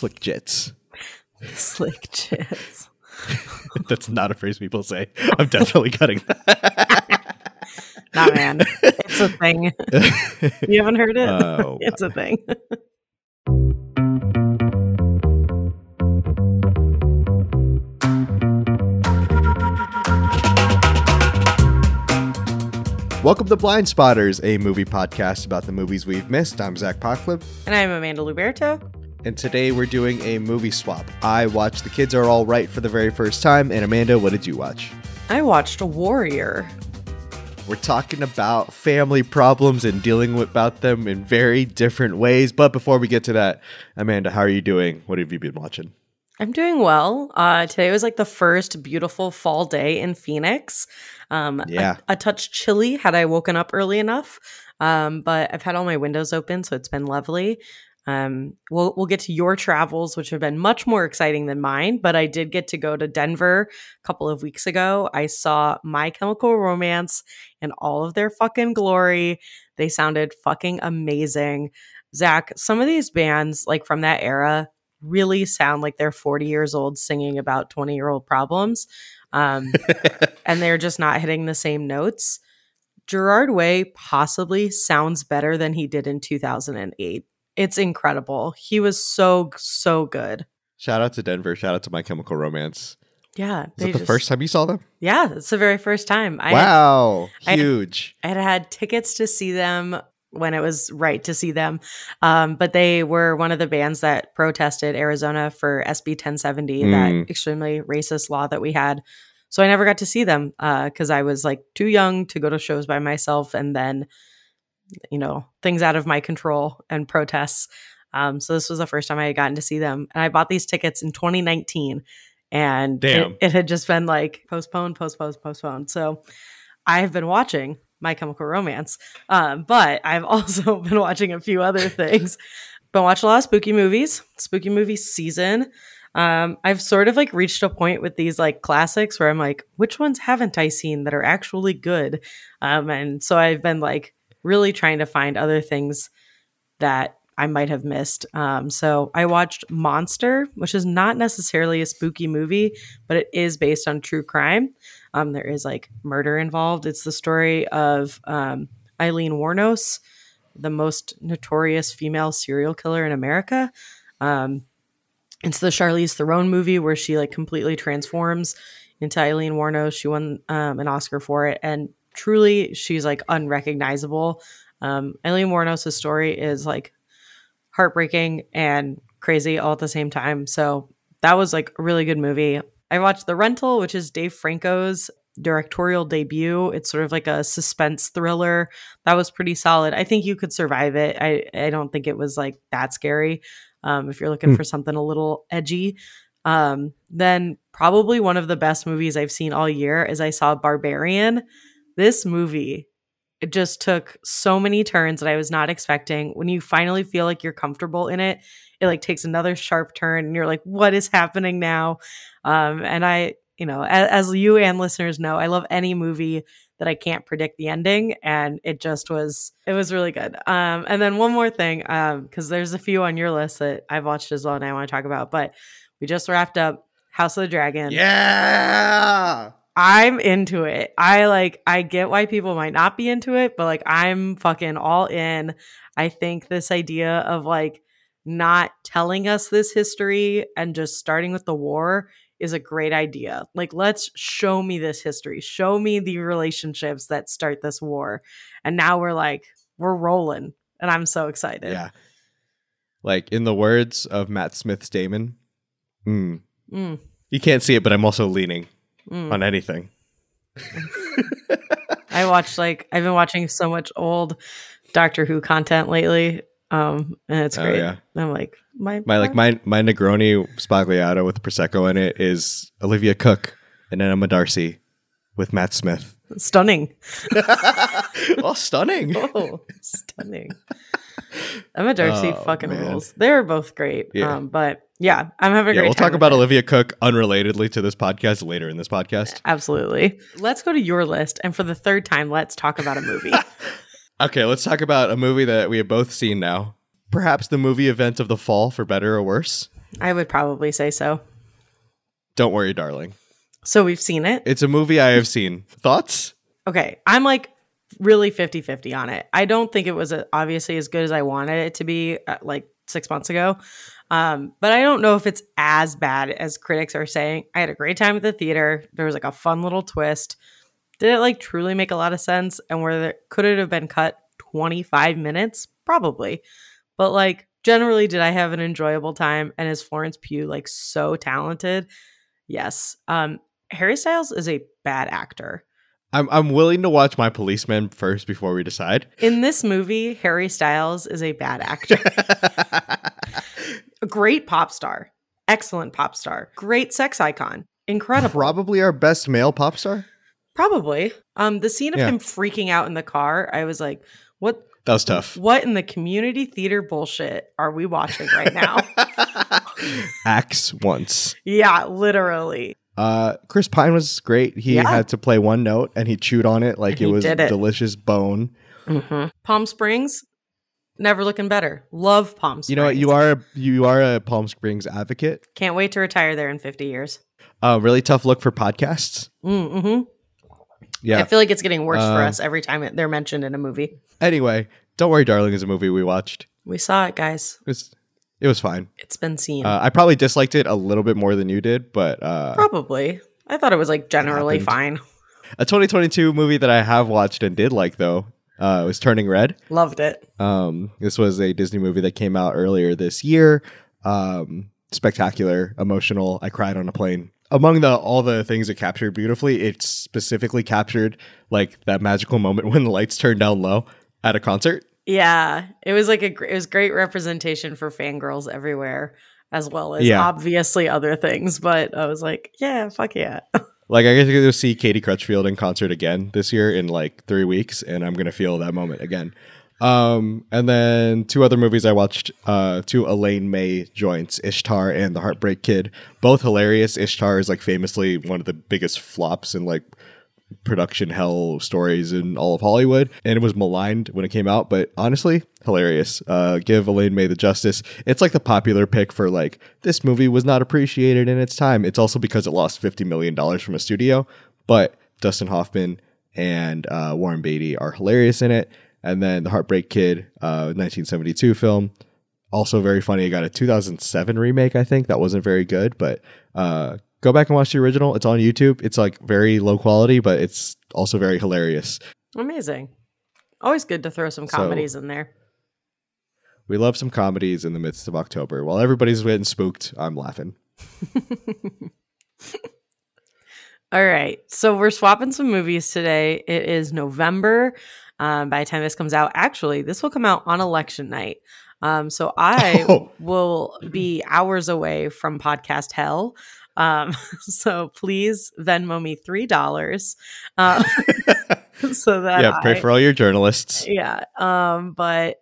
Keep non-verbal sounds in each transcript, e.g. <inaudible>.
Slick jits. Slick jits. <laughs> That's not a phrase people say. I'm definitely cutting that. <laughs> Nah, man. It's a thing. you haven't heard it? Oh, <laughs> it's a thing. Welcome to Blind Spotters, a movie podcast about the movies we've missed. I'm Zach Pocklip, And I'm Amanda Luberto. And today we're doing a movie swap. I watched The Kids Are All Right for the very first time, and Amanda, what did you watch? I watched A Warrior. We're talking about family problems and dealing with, about them in very different ways. But before we get to that, Amanda, how are you doing? What have you been watching? I'm doing well. Uh, today was like the first beautiful fall day in Phoenix. Um, a- Yeah. a, touch chilly had I woken up early enough, um, but I've had all my windows open, so it's been lovely. Um, we'll we'll get to your travels, which have been much more exciting than mine. But I did get to go to Denver a couple of weeks ago. I saw My Chemical Romance in all of their fucking glory. They sounded fucking amazing. Zach, some of these bands like from that era really sound like they're 40 years old singing about 20 year old problems. Um, <laughs> and they're just not hitting the same notes. Gerard Way possibly sounds better than he did in 2008. It's incredible. He was so, so good. Shout out to Denver. Shout out to My Chemical Romance. Yeah. Is that the just- first time you saw them? Yeah, it's the very first time. I, wow. I- Huge. I had had tickets to see them when it was right to see them. Um, but they were one of the bands that protested Arizona for SB 1070, Mm. that extremely racist law that we had. So I never got to see them because I was like too young to go to shows by myself and then, you know, things out of my control and protests. Um, so this was the first time I had gotten to see them. And I bought these tickets in 2019 and. It, it had just been like postponed, postponed, postponed. So I have been watching My Chemical Romance, um, but I've <laughs> also been watching a few other things. been watching a lot of spooky movies, spooky movie season. Um, I've sort of like reached a point with these like classics where I'm like, which ones haven't I seen that are actually good? Um, and so I've been like really trying to find other things that I might have missed. Um, so I watched Monster, which is not necessarily a spooky movie, but it is based on true crime. Um, there is like murder involved. It's the story of um, Aileen Wuornos, the most notorious female serial killer in America. Um, it's the Charlize Theron movie where she like completely transforms into Aileen Wuornos. She won um, an Oscar for it, and truly, she's like unrecognizable. Um, Aileen Wuornos' story is like heartbreaking and crazy all at the same time. So that was like a really good movie. I watched The Rental, which is Dave Franco's directorial debut. It's sort of like a suspense thriller. That was pretty solid. I think you could survive it. I, I don't think it was like that scary. Um, if you're looking Hmm. for something a little edgy. Um, then probably one of the best movies I've seen all year is I saw Barbarian. This movie it just took so many turns that I was not expecting. When you finally feel like you're comfortable in it, it like takes another sharp turn and you're like, what is happening now? Um, and I, you know, as, as you and listeners know, I love any movie that I can't predict the ending. And it just was, it was really good. Um, and then one more thing, um, cause there's a few on your list that I've watched as well and I want to talk about, but we just wrapped up House of the Dragon. Yeah. I'm into it. I like I get why people might not be into it, but like I'm fucking all in. I think this idea of like not telling us this history and just starting with the war is a great idea. Like let's show me this history. Show me the relationships that start this war. And now we're like we're rolling and I'm so excited. Yeah. Like in the words of Matt Smith's Daemon, mm, Mm, you can't see it, but I'm also leaning mm. on anything. <laughs> I watched like I've been watching so much old Doctor Who content lately. Um, and it's Oh, great. yeah. I'm like my My like my my Negroni Sbagliato with prosecco in it is Olivia Cooke and then Emma D'Arcy with Matt Smith. stunning. <laughs> oh, stunning! <laughs> Oh, stunning. Emma D'Arcy Oh, fucking man. rules. They're both great. Yeah. Um, but yeah, I'm having a Yeah, great we'll talk about it. Olivia Cooke unrelatedly to this podcast later in this podcast. Absolutely. Let's go to your list, and for the third time, let's talk about a movie. <laughs> Okay, let's talk about a movie that we have both seen now. Perhaps the movie event of the fall, for better or worse. I would probably say so. Don't worry, darling. So we've seen it. It's a movie I have seen. Thoughts? Okay. I'm like really 50 50 on it. I don't think it was uh obviously as good as I wanted it to be uh, like six months ago. Um, but I don't know if it's as bad as critics are saying. I had a great time at the theater. There was like a fun little twist. Did it like truly make a lot of sense? And where could it have been cut 25 minutes? Probably. But like generally, did I have an enjoyable time? And is Florence Pugh like so talented? Yes. Um, Harry Styles is a bad actor. I'm I'm willing to watch my policeman first before we decide. In this movie, Harry Styles is a bad actor. a <laughs> great pop star, excellent pop star, great sex icon, incredible. Probably our best male pop star. Probably. Um, the scene of Yeah. him freaking out in the car, I was like, "What? That was tough. What in the community theater bullshit are we watching right now?" <laughs> Axe once. yeah, literally. Uh, Chris Pine was great. He Yeah. had to play one note and he chewed on it like And it was it. delicious bone. Palm Springs, never looking better. Love Palm Springs. You know what? You are a, you are a Palm Springs advocate. Can't wait to retire there in 50 years. Uh, really tough look for podcasts. Mm-hmm. Yeah. I feel like it's getting worse for Um, us every time they're mentioned in a movie. Anyway, don't worry, darling is a movie we watched. We saw it, guys. It was it was fine. It's been seen. Uh, I probably disliked it a little bit more than you did, but uh, Probably. I thought it was like generally fine. a 2022 movie that I have watched and did like though uh, was Turning Red. Loved it. Um, this was a Disney movie that came out earlier this year. Um, spectacular, emotional. I cried on a plane. Among the all the things it captured beautifully, it specifically captured like that magical moment <laughs> when the lights turned down low at a concert. Yeah, it was like a it was great representation for fangirls everywhere, as well as Yeah. obviously other things. But I was like, yeah, fuck yeah. <laughs> Like I get to go see Katie Crutchfield in concert again this year in like three weeks, and I'm gonna feel that moment again. Um, and then two other movies I watched, uh, two Elaine May joints, Ishtar and The Heartbreak Kid, both hilarious. Ishtar is like famously one of the biggest flops in like production hell stories in all of Hollywood, and it was maligned when it came out, but honestly, hilarious. Uh, give Elaine May the justice. It's like the popular pick for like this movie was not appreciated in its time. It's also because it lost fifty million dollars from a studio, but Dustin Hoffman and uh, Warren Beatty are hilarious in it. And then the Heartbreak Kid, uh, 1972 film, also very funny. It got a 2007 remake, I think that wasn't very good, but uh, go back and watch the original. It's on YouTube. It's like very low quality, but it's also very hilarious. Amazing. Always good to throw some So- comedies in there. We love some comedies in the midst of October. While everybody's getting spooked, I'm laughing. <laughs> All right. So we're swapping some movies today. It is November. Um, by the time this comes out, actually, this will come out on election night. Um, so I <laughs> Oh. will be hours away from podcast hell. Um, <laughs> so please Venmo me three dollars. Uh, <laughs> so that yeah, pray I- for all your journalists. yeah. Um, but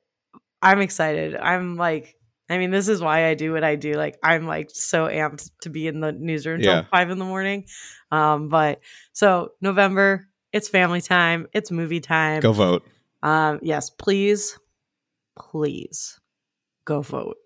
I'm excited. I'm like, I mean, this is why I do what I do. Like, I'm like so amped to be in the newsroom until Yeah. five in the morning. Um, but so November, it's family time, it's movie time. Go vote. Um, yes, please, please go vote.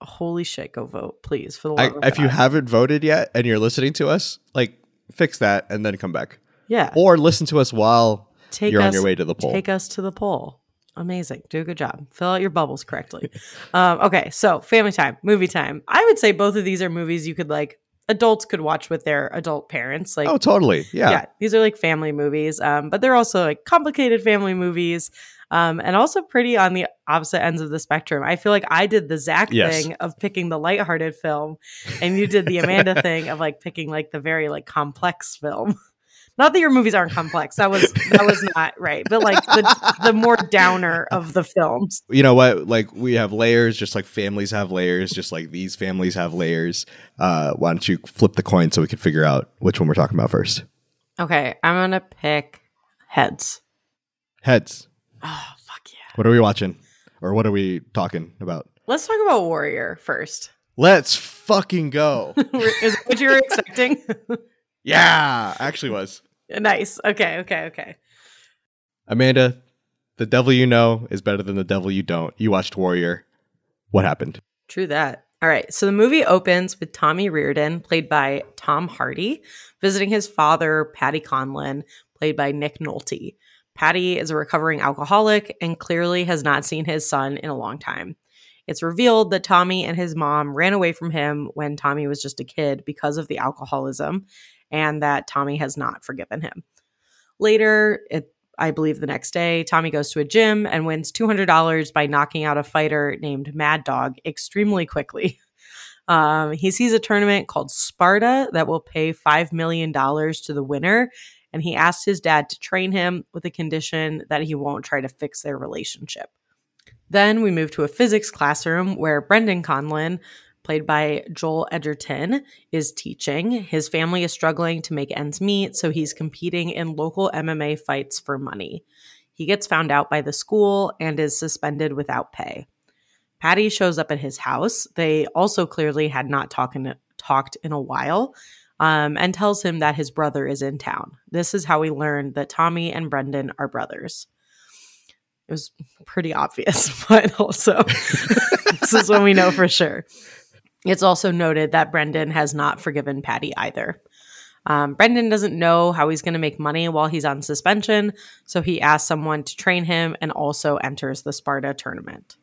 Holy shit, go vote, please. For the I, love of if you haven't voted yet and you're listening to us, like fix that and then come back. yeah, Or listen to us while take you're us, on your way to the poll. Take us to the poll. Amazing. Do a good job. Fill out your bubbles correctly. <laughs> um, okay, so family time, movie time. I would say both of these are movies you could like adults could watch with their adult parents. Like oh, totally. Yeah. yeah, these are like family movies. Um, but they're also like complicated family movies. Um, and also pretty on the opposite ends of the spectrum. I feel like I did the Zach Yes. thing of picking the lighthearted film, and you did the Amanda <laughs> thing of like picking like the very like complex film. Not that your movies aren't complex. That was that was <laughs> not right. But like the the more downer of the films. you know what like we have layers just like families have layers just like these families have layers uh why don't you flip the coin so we can figure out which one we're talking about first Okay, I'm gonna pick heads. heads Oh fuck yeah. what are we watching or what are we talking about Let's talk about Warrior first. let's fucking go <laughs> Is what you were expecting? <laughs> yeah actually was nice. Okay, okay, okay. amanda the devil you know is better than the devil you don't you watched warrior what happened True that. All right. So the movie opens with Tommy Riordan, played by Tom Hardy, visiting his father, Paddy Conlon, played by Nick Nolte. Paddy is a recovering alcoholic and clearly has not seen his son in a long time. It's revealed that Tommy and his mom ran away from him when Tommy was just a kid because of the alcoholism, and that Tommy has not forgiven him. Later, it, I believe the next day, Tommy goes to a gym and wins $200 by knocking out a fighter named Mad Dog extremely quickly. <laughs> Um, he sees a tournament called Sparta that will pay $5 million to the winner, and he asks his dad to train him with a condition that he won't try to fix their relationship. Then we move to a physics classroom where Brendan Conlon, played by Joel Edgerton, is teaching. His family is struggling to make ends meet, so he's competing in local MMA fights for money. He gets found out by the school and is suspended without pay. Paddy shows up at his house. They also clearly had not talking, talked in a while um, and tells him that his brother is in town. This is how we learn that Tommy and Brendan are brothers. It was pretty obvious, <laughs> but also <laughs> this is when we know for sure. It's also noted that Brendan has not forgiven Paddy either. Um, Brendan doesn't know how he's going to make money while he's on suspension, so he asks someone to train him and also enters the Sparta tournament.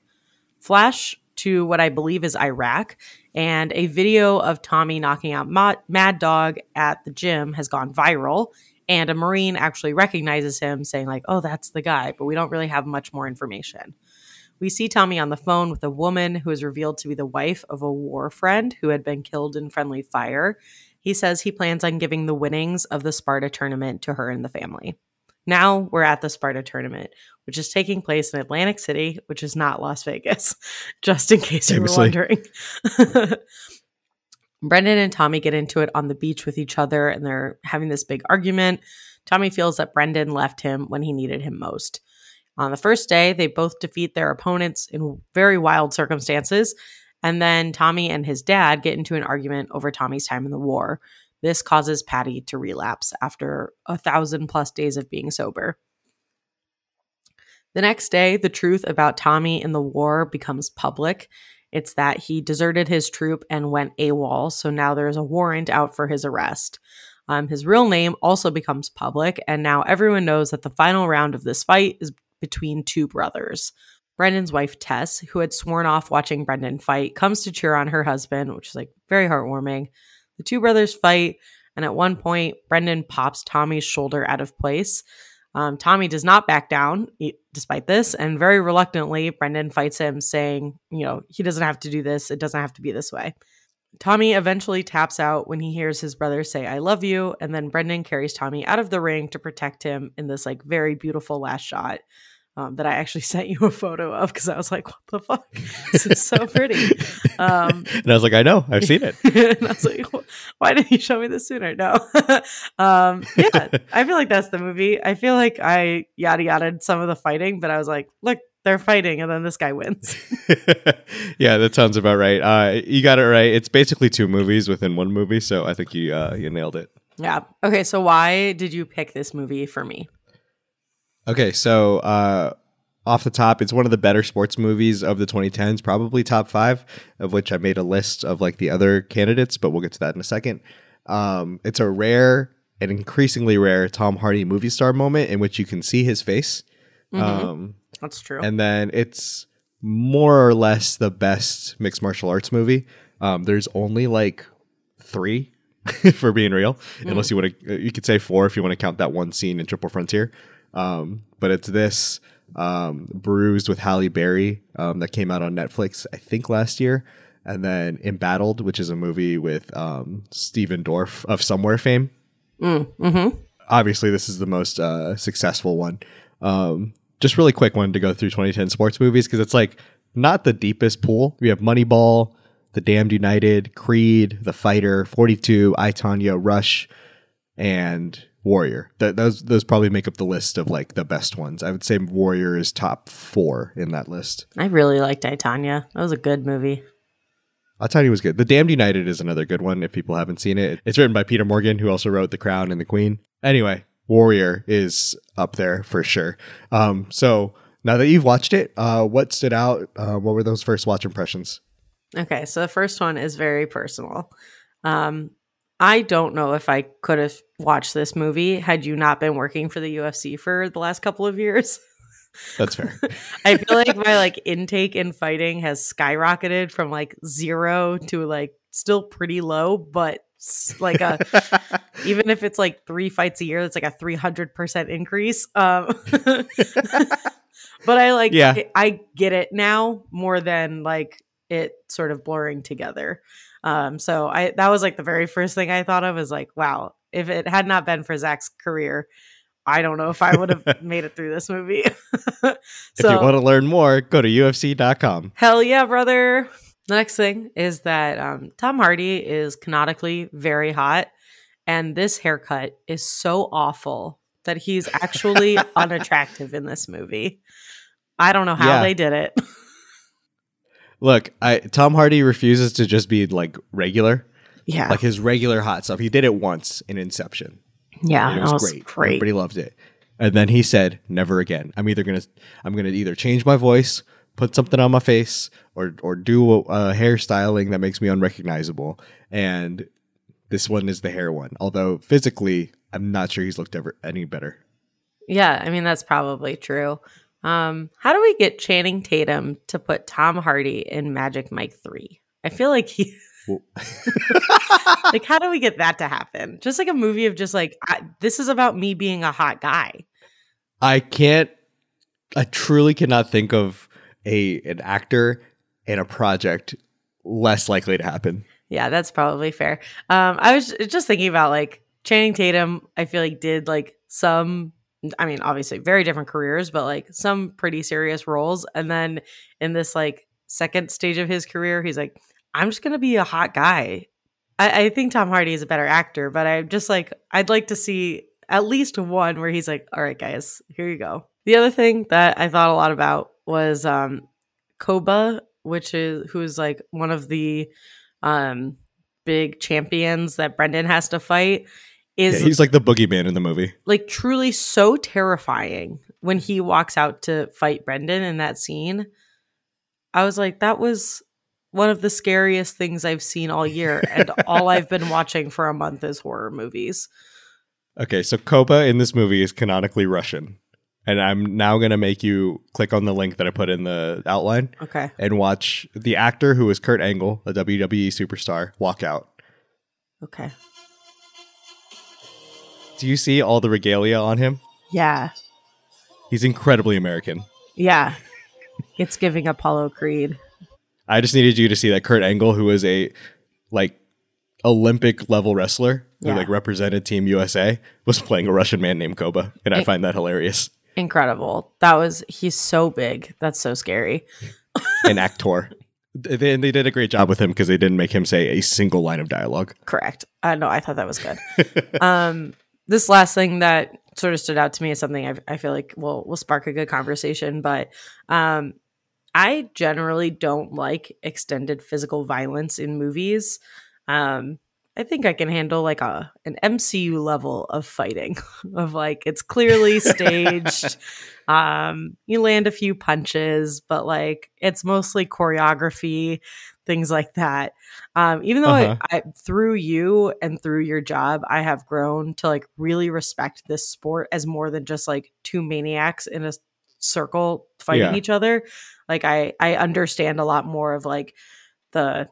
Flash to what I believe is Iraq, and a video of Tommy knocking out Mad Dog at the gym has gone viral. And a Marine actually recognizes him, saying, like, oh, that's the guy, but we don't really have much more information. We see Tommy on the phone with a woman who is revealed to be the wife of a war friend who had been killed in friendly fire. He says he plans on giving the winnings of the Sparta tournament to her and the family. Now we're at the Sparta tournament, which is taking place in Atlantic City, which is not Las Vegas, <laughs> just in case you were wondering. <laughs> Brendan and Tommy get into it on the beach with each other and they're having this big argument. Tommy feels that Brendan left him when he needed him most. On the first day, they both defeat their opponents in very wild circumstances. And then Tommy and his dad get into an argument over Tommy's time in the war. This causes Paddy to relapse after a thousand plus days of being sober. The next day, the truth about Tommy in the war becomes public. It's that he deserted his troop and went AWOL, so now there's a warrant out for his arrest. Um, his real name also becomes public, and now everyone knows that the final round of this fight is between two brothers. Brendan's wife, Tess, who had sworn off watching Brendan fight, comes to cheer on her husband, which is like very heartwarming. The two brothers fight, and at one point, Brendan pops Tommy's shoulder out of place. Um, Tommy does not back down despite this, and very reluctantly, Brendan fights him, saying, you know, he doesn't have to do this. It doesn't have to be this way. Tommy eventually taps out when he hears his brother say, I love you. And then Brendan carries Tommy out of the ring to protect him in this like very beautiful last shot um, that I actually <laughs> sent you a photo of because I was like, what the fuck? This is so pretty. <laughs> Um, and I was like, I know, I've seen it. <laughs> and I was like, why didn't you show me this sooner? No. um, yeah, I feel like that's the movie. I feel like I yada yada some of the fighting, but I was like, look, they're fighting and then this guy wins. <laughs> yeah, that sounds about right. Uh, you got it right. It's basically two movies within one movie, so I think you uh, you nailed it. Yeah. Okay, so why did you pick this movie for me? Okay, so uh, off the top, it's one of the better sports movies of the 2010s, probably top five, of which I made a list of like the other candidates, but we'll get to that in a second. Um, it's a rare and increasingly rare Tom Hardy movie star moment in which you can see his face. Mm-hmm. Um, That's true. And then it's more or less the best mixed martial arts movie. Um, there's only like three <laughs> for being real, mm. unless you want to, you could say four if you want to count that one scene in Triple Frontier. Um, but it's this um, Bruised with Halle Berry um, that came out on Netflix, I think last year. And then Embattled, which is a movie with um, Stephen Dorff of Somewhere fame. Mm, mm-hmm. Obviously, this is the most uh, successful one. Um, just really quick one to go through 2010 sports movies because it's like not the deepest pool. We have Moneyball, The Damned United, Creed, The Fighter, 42, I, Tonya, Rush, and Warrior. That those those probably make up the list of like the best ones. I would say Warrior is top four in that list. I really liked I, Tonya. That was a good movie. I Tonya was good. The Damned United is another good one if people haven't seen it. It's written by Peter Morgan, who also wrote The Crown and The Queen. Anyway, Warrior is up there for sure. Um, so now that you've watched it, uh, what stood out? Uh, what were those first watch impressions? Okay, so the first one is very personal. Um, I don't know if I could have watched this movie had you not been working for the UFC for the last couple of years. <laughs> That's fair. I feel like my like intake in fighting has skyrocketed from like zero to like still pretty low, but like a <laughs> even if it's like three fights a year, that's like a three hundred percent increase. Um, <laughs> but I like Yeah. I get it now more than like it sort of blurring together. Um, so I that was like the very first thing I thought of is like, wow, if it had not been for Zach's career, I don't know if I would have <laughs> made it through this movie. if you want to learn more, go to UFC.com. Hell yeah, brother. The next thing is that um, Tom Hardy is canonically very hot, and this haircut is so awful that he's actually <laughs> unattractive in this movie. I don't know how Yeah. they did it. <laughs> Look, I Tom Hardy refuses to just be like regular, yeah, like his regular hot stuff. He did it once in Inception. yeah, and it was, was great. great. Everybody loved it. And then he said, "Never again. I'm either gonna, I'm gonna either change my voice, put something on my face, or or do a, a hairstyling that makes me unrecognizable." And this one is the hair one. Although physically, I'm not sure he's looked ever any better. Yeah, I mean that's probably true. Um, how do we get Channing Tatum to put Tom Hardy in Magic Mike Three? I feel like he <laughs> <laughs> like how do we get that to happen? Just like a movie of just like I, this is about me being a hot guy. I can't. I truly cannot think of a an actor in a project less likely to happen. Yeah, that's probably fair. Um, I was just thinking about like Channing Tatum. I feel like did like some. I mean, obviously, very different careers, but like some pretty serious roles. And then in this like second stage of his career, he's like, I'm just gonna be a hot guy. I, I think Tom Hardy is a better actor, but I'm just like I'd like to see at least one where he's like, all right, guys, here you go. The other thing that I thought a lot about was um Koba, which is who's like one of the um big champions that Brendan has to fight Yeah, is he's like the boogeyman in the movie. like truly so terrifying when he walks out to fight Brendan in that scene. I was like, that was one of the scariest things I've seen all year, and all I've been <laughs> watching for a month is horror movies. Okay, so Koba in this movie is canonically Russian. And I'm now going to make you click on the link that I put in the outline Okay. and watch the actor who is Kurt Angle, a WWE superstar, walk out. Okay. Do you see all the regalia on him? Yeah. He's incredibly American. Yeah. It's giving Apollo Creed. I just needed you to see that Kurt Angle, who is a like Olympic level wrestler Yeah. who like represented Team USA, was playing a Russian man named Koba, and I find that hilarious. Incredible. That was, he's so big. That's so scary. An actor. They, and they did a great job with him because they didn't make him say a single line of dialogue. Correct. Uh, no, I thought that was good. <laughs> um, this last thing that sort of stood out to me is something I, I feel like will will spark a good conversation. But um, I generally don't like extended physical violence in movies. Um, I think I can handle like a an MCU level of fighting, <laughs> of like it's clearly staged. <laughs> um, you land a few punches, but like it's mostly choreography, things like that. Um, even though Uh-huh. I, I through you and through your job, I have grown to like really respect this sport as more than just like two maniacs in a circle fighting Yeah. each other. Like I I understand a lot more of like the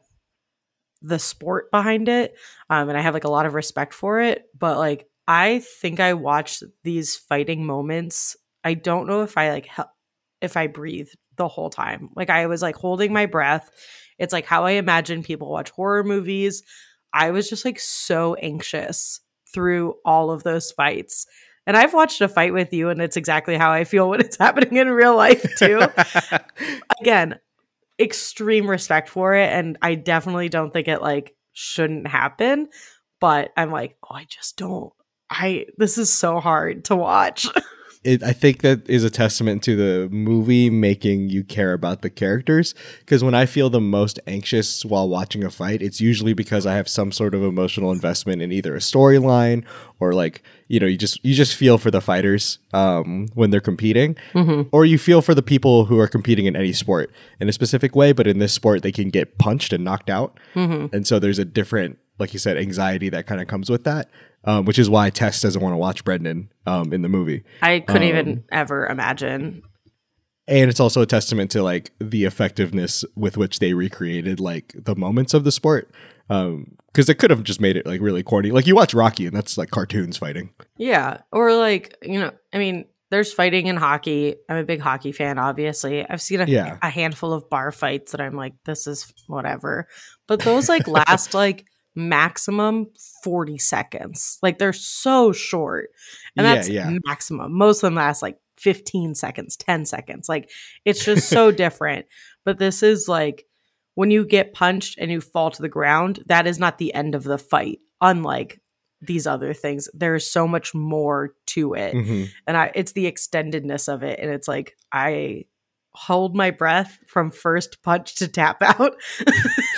the sport behind it um and i have like a lot of respect for it but like i think i watched these fighting moments i don't know if i like hel- if i breathed the whole time. Like i was like holding my breath. It's like how i imagine people watch horror movies. I was just like so anxious through all of those fights. And i've watched a fight with you and it's exactly how i feel when it's <laughs> happening in real life too. <laughs> Again extreme respect for it and i definitely don't think it like shouldn't happen but i'm like oh i just don't i this is so hard to watch <laughs> it, I think that is a testament to the movie making you care about the characters. Because when I feel the most anxious while watching a fight, it's usually because I have some sort of emotional investment in either a storyline or like you know you just you just feel for the fighters um, when they're competing, Mm-hmm. or you feel for the people who are competing in any sport in a specific way. But in this sport, they can get punched and knocked out, Mm-hmm. and so there's a different, like you said, anxiety that kind of comes with that. Um, which is why Tess doesn't want to watch Brendan um, in the movie. I couldn't Um, even ever imagine. and it's also a testament to like the effectiveness with which they recreated like the moments of the sport um because they could have just made it like really corny like you watch rocky and that's like cartoons fighting Yeah. Or like, you know, I mean, there's fighting in hockey. I'm a big hockey fan, obviously. I've seen a, Yeah. a handful of bar fights that I'm like, this is whatever. But those like last like maximum 40 seconds. Like they're so short. And Yeah, that's yeah. maximum. Most of them last like 15 seconds, 10 seconds. Like it's just so <laughs> different. But this is like when you get punched and you fall to the ground, that is not the end of the fight. Unlike these other things, there's so much more to it. Mhm. And I it's the extendedness of it. And it's like I hold my breath from first punch to tap out. <laughs>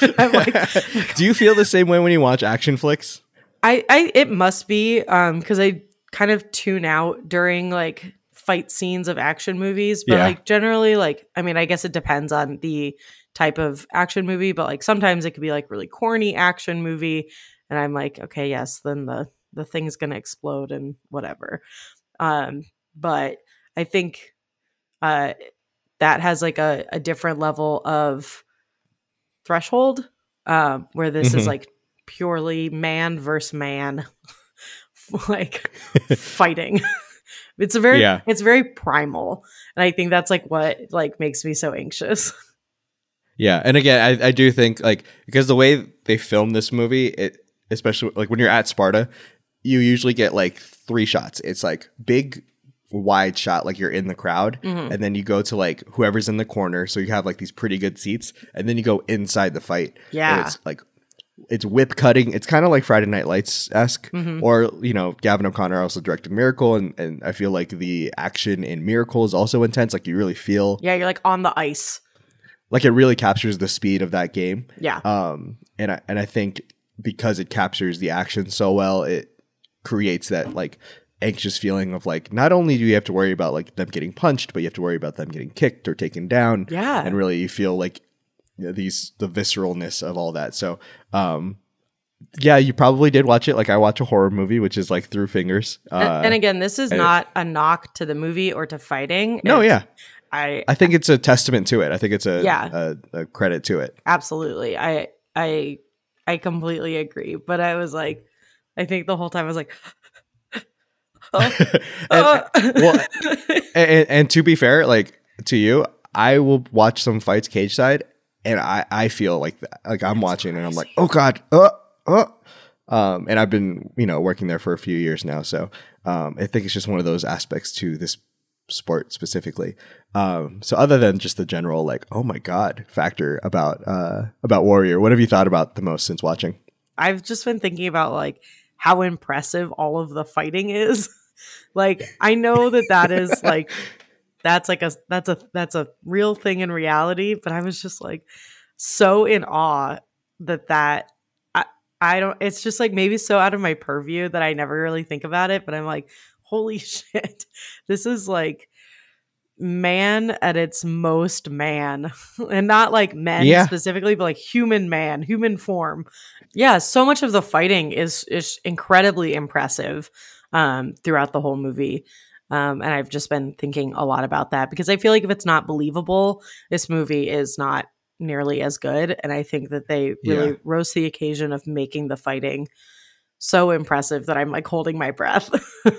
<laughs> I'm like <laughs> do you feel the same way when you watch action flicks I, I it must be um because I kind of tune out during like fight scenes of action movies, but Yeah. like generally like I mean I guess it depends on the type of action movie, but like sometimes it could be like really corny action movie, and I'm like okay yes then the the thing's gonna explode and whatever, um but I think uh that has like a, a different level of threshold um where this is Mhm. like purely man versus man <laughs> like <laughs> fighting <laughs> it's a very Yeah. it's very primal and i think that's like what like makes me so anxious yeah and again I, I do think like because the way they film this movie it especially like when you're at sparta you usually get like three shots it's like big wide shot like you're in the crowd Mhm. and then you go to like whoever's in the corner so you have like these pretty good seats and then you go inside the fight yeah. it's like it's whip cutting. It's kind of like friday night lights esque Mhm. or you know gavin o'connor also directed miracle and, and i feel like the action in miracle is also intense like you really feel yeah you're like on the ice. Like it really captures the speed of that game. Yeah. Um and i and i think because it captures the action so well it creates that like anxious feeling of like not only do you have to worry about like them getting punched but you have to worry about them getting kicked or taken down. Yeah. And really you feel like these the visceralness of all that. So um yeah you probably did watch it. Like i watch a horror movie which is like through fingers. Uh, and, and again this is not a knock to the movie or to fighting. No It's- yeah. I i think it's a testament to it. I think it's a Yeah. a, a credit to it. Absolutely. I i i completely agree. But i was like i think the whole time i was like <laughs> and, oh. well, and, and to be fair, like to you, I will watch some fights cage side, and I I feel like that. Like I'm watching, and I'm like, oh god, uh, uh. Um, and I've been you know working there for a few years now, so um, I think it's just one of those aspects to this sport specifically. Um, so other than just the general like, oh my god factor about uh about Warrior, what have you thought about the most since watching? I've just been thinking about like how impressive all of the fighting is. <laughs> like I know that that is <laughs> like that's like a that's a that's a real thing in reality, but I was just like so in awe that that I I don't it's just like maybe so out of my purview that I never really think about it, but I'm like holy <laughs> shit. This is like man at its most man and not like men Yeah. specifically but like human man human form yeah so much of the fighting is is incredibly impressive um throughout the whole movie um and i've just been thinking a lot about that because i feel like if it's not believable this movie is not nearly as good and i think that they really Yeah. rose to the occasion of making the fighting so impressive that i'm like holding my breath <laughs>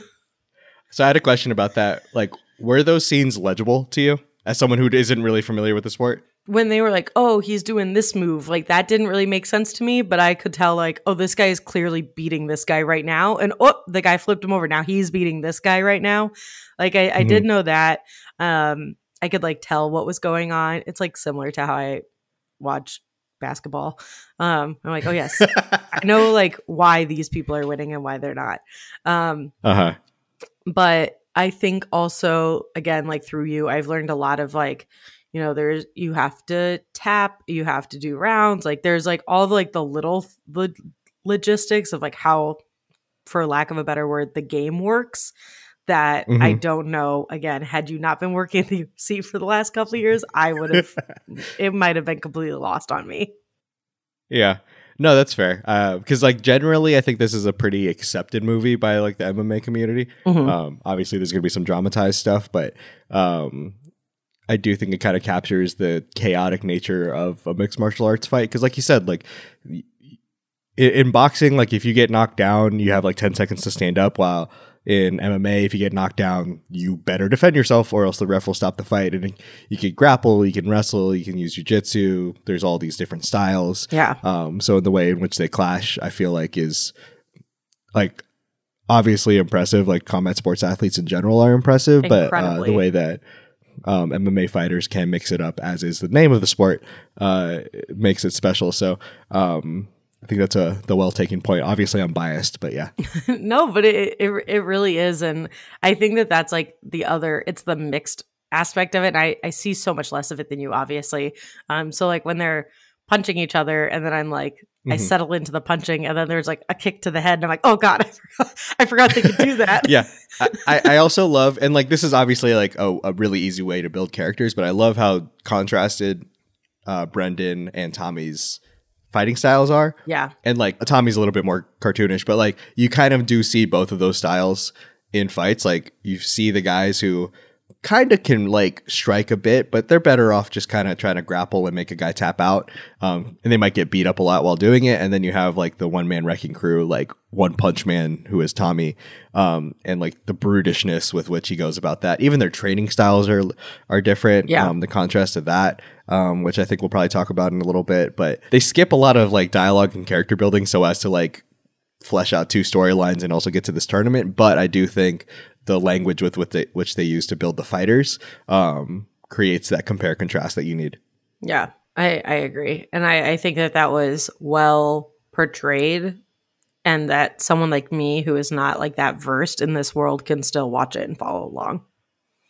So I had a question about that. Like, were those scenes legible to you as someone who isn't really familiar with the sport? When they were like, "Oh, he's doing this move," like that didn't really make sense to me, but I could tell like, "Oh, this guy is clearly beating this guy right now," and oh, the guy flipped him over. Now he's beating this guy right now. Like I, I did know that. Um, I could like tell what was going on. It's like similar to how I watch basketball. Um, I'm like, oh yes, I know <laughs> like why these people are winning and why they're not. Um, uh huh. but I think also again like through you I've learned a lot of like you know there's you have to tap, you have to do rounds, like there's like all the like the little logistics of like how for lack of a better word the game works that mm-hmm. I don't know. Again, had you not been working at the UFC for the last couple of years, I would have. <laughs> it might have been completely lost on me. Yeah, no, that's fair. Because uh, like generally, I think this is a pretty accepted movie by like the MMA community. Mm-hmm. Um, obviously, there's going to be some dramatized stuff, but um, I do think it kind of captures the chaotic nature of a mixed martial arts fight. Because, like you said, like in, in boxing, like if you get knocked down, you have like ten seconds to stand up. While in MMA, if you get knocked down, you better defend yourself or else the ref will stop the fight. And you can grapple, you can wrestle, you can use jujitsu. There's all these different styles. Yeah. Um, so the way in which they clash, I feel like is like obviously impressive. Like combat sports athletes in general are impressive, but uh, the way that um, MMA fighters can mix it up, as is the name of the sport, uh, makes it special. So um, I think that's a the well taken point. Obviously, I'm biased, but yeah. <laughs> no, but it, it it really is, and I think that that's like the other. It's the mixed aspect of it. And I I see so much less of it than you, obviously. Um, so like when they're punching each other, and then I'm like, mm-hmm. I settle into the punching, and then there's like a kick to the head, and I'm like, oh god, <laughs> I forgot, I forgot they could do that. <laughs> yeah, I, I also love, and like this is obviously like a, a really easy way to build characters, but I love how contrasted uh, Brendan and Tommy's fighting styles are. Yeah. And like Tommy's a little bit more cartoonish, but like you kind of do see both of those styles in fights. Like you see the guys who kind of can like strike a bit, but they're better off just kind of trying to grapple and make a guy tap out. Um, and they might get beat up a lot while doing it. And then you have like the one man wrecking crew, like One Punch Man, who is Tommy, um, and like the brutishness with which he goes about that. Even their training styles are are different. Yeah. Um, the contrast of that um, which I think we'll probably talk about in a little bit. But they skip a lot of like dialogue and character building so as to like flesh out two storylines and also get to this tournament. But I do think the language with, with the, which they use to build the fighters um, creates that compare contrast that you need. Yeah, I, I agree. And I, I think that that was well portrayed and that someone like me who is not like that versed in this world can still watch it and follow along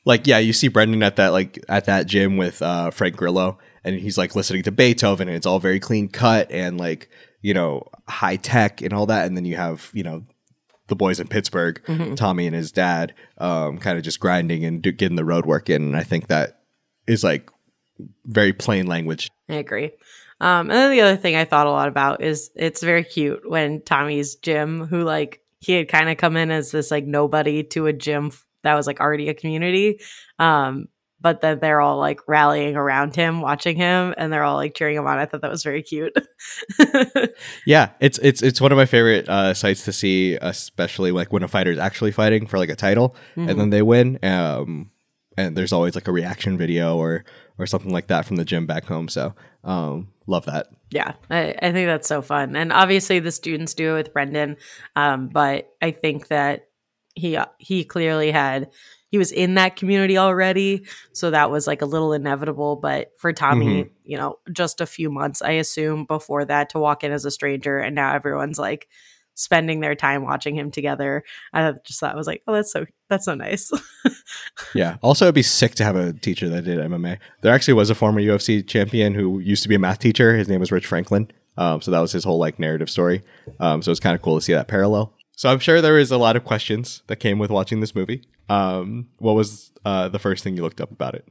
like yeah, you see Brendan at that like at that gym with uh, Frank Grillo, and he's like listening to Beethoven, and it's all very clean cut and like you know high tech and all that, and then you have you know the boys in Pittsburgh, mm-hmm. Tommy and his dad, um, kind of just grinding and do, getting the road work in, and I think that is like very plain language. I agree. Um, and then the other thing I thought a lot about is it's very cute when Tommy's gym, who like he had kind of come in as this like nobody to a gym that was like already a community. Um, but then they're all like rallying around him, watching him, and they're all like cheering him on. I thought that was very cute. <laughs> yeah, it's it's it's one of my favorite uh, sites to see, especially like when a fighter is actually fighting for like a title mm-hmm. and then they win. Um, and there's always like a reaction video or or something like that from the gym back home. So um, love that. Yeah, I, I think that's so fun, and obviously the students do it with Brendan, um, but I think that he he clearly had he was in that community already. So that was like a little inevitable. But for tommy mm-hmm. you know just a few months i assume before that to walk in as a stranger. And now everyone's like spending their time watching him together. I just thought I was like oh that's so that's so nice. <laughs> Yeah. Also it'd be sick to have a teacher that did mma there actually was a former ufc champion who used to be a math teacher. His name was rich franklin. Um, so that was his whole like narrative story. Um, so it's kind of cool to see that parallel so I'm sure there is a lot of questions that came with watching this movie. Um, what was uh, the first thing you looked up about it?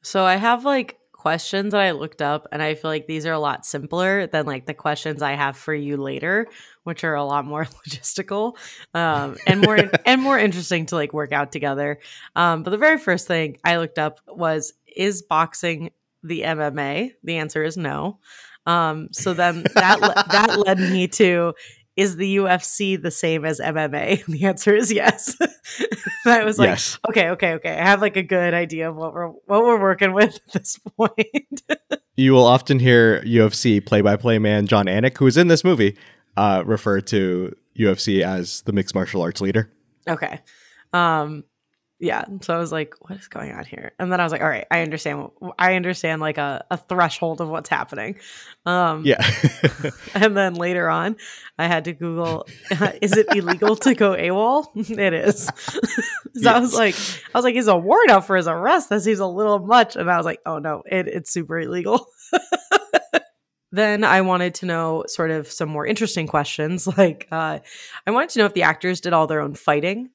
So I have like questions that I looked up, and I feel like these are a lot simpler than like the questions I have for you later, which are a lot more <laughs> logistical um, and more <laughs> and more interesting to like work out together. Um, but the very first thing I looked up was is boxing the MMA? The answer is no. Um, so then that le- that led me to is the UFC the same as MMA? <laughs> the answer is yes. <laughs> I was like, yes. okay, okay, okay. I have like a good idea of what we're what we're working with at this <laughs> point. you will often hear UFC play-by-play man Jon Anik, who is in this movie, uh, refer to UFC as the mixed martial arts leader. Okay. Um, yeah. So i was like what is going on here? And then i was like all right i understand i understand like a, a threshold of what's happening. Um Yeah. <laughs> <laughs> and then later on i had to google <laughs> is it illegal to go awol? It is. So i was like i was like is a warrant out for his arrest? That seems a little much. And i was like oh no it, it's super illegal. Then i wanted to know sort of some more interesting questions. Like uh, i wanted to know if the actors did all their own fighting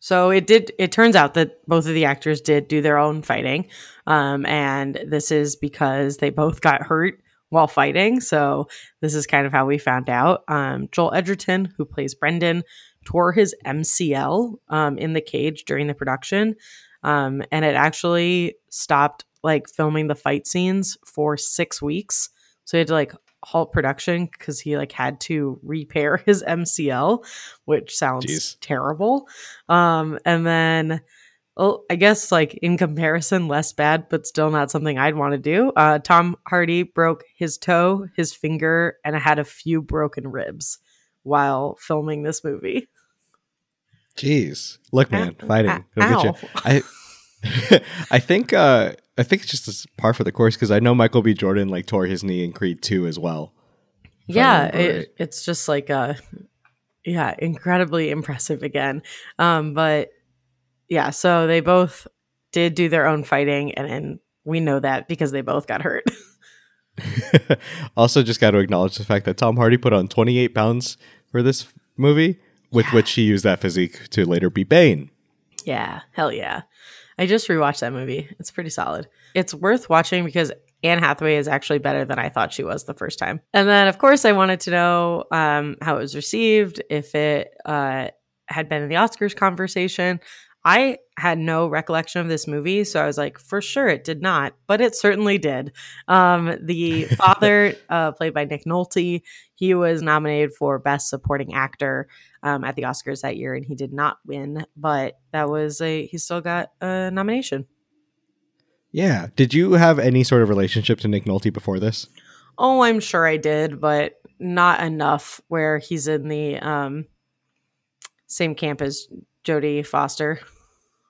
so it did. It turns out that both of the actors did do their own fighting, um, and this is because they both got hurt while fighting. So this is kind of how we found out. Um, Joel Edgerton, who plays Brendan, tore his MCL um, in the cage during the production, um, and it actually stopped like filming the fight scenes for six weeks. So he had to like halt production because he like had to repair <laughs> his MCL, which sounds Jeez. terrible. Um, and then, well, I guess like in comparison, less bad, but still not something I'd want to do. Uh, Tom Hardy broke his toe, his finger, and had a few broken ribs while filming this movie. Jeez. Look, man, Ow. fighting. It'll get you. I <laughs> I think uh I think it's just par for the course because I know Michael B. Jordan like tore his knee in Creed 2 as well. yeah it, right. it's just like uh yeah incredibly impressive again um but yeah so they both did do their own fighting and, and we know that because they both got hurt <laughs> <laughs> also, just got to acknowledge the fact that Tom Hardy put on 28 pounds for this movie, with which he used that physique to later be Bane. yeah hell yeah i just rewatched that movie. It's pretty solid. It's worth watching because anne hathaway is actually better than i thought she was the first time. And then of course i wanted to know um, how it was received if it uh, had been in the oscars conversation. I had no recollection of this movie, so I was like, for sure it did not, but it certainly did. Um, the <laughs> father, uh, played by Nick Nolte, he was nominated for Best Supporting Actor um, at the Oscars that year, and he did not win, but that was a he still got a nomination. Yeah. Did you have any sort of relationship to Nick Nolte before this? Oh, I'm sure I did, but not enough where he's in the um, same camp as Jodie Foster.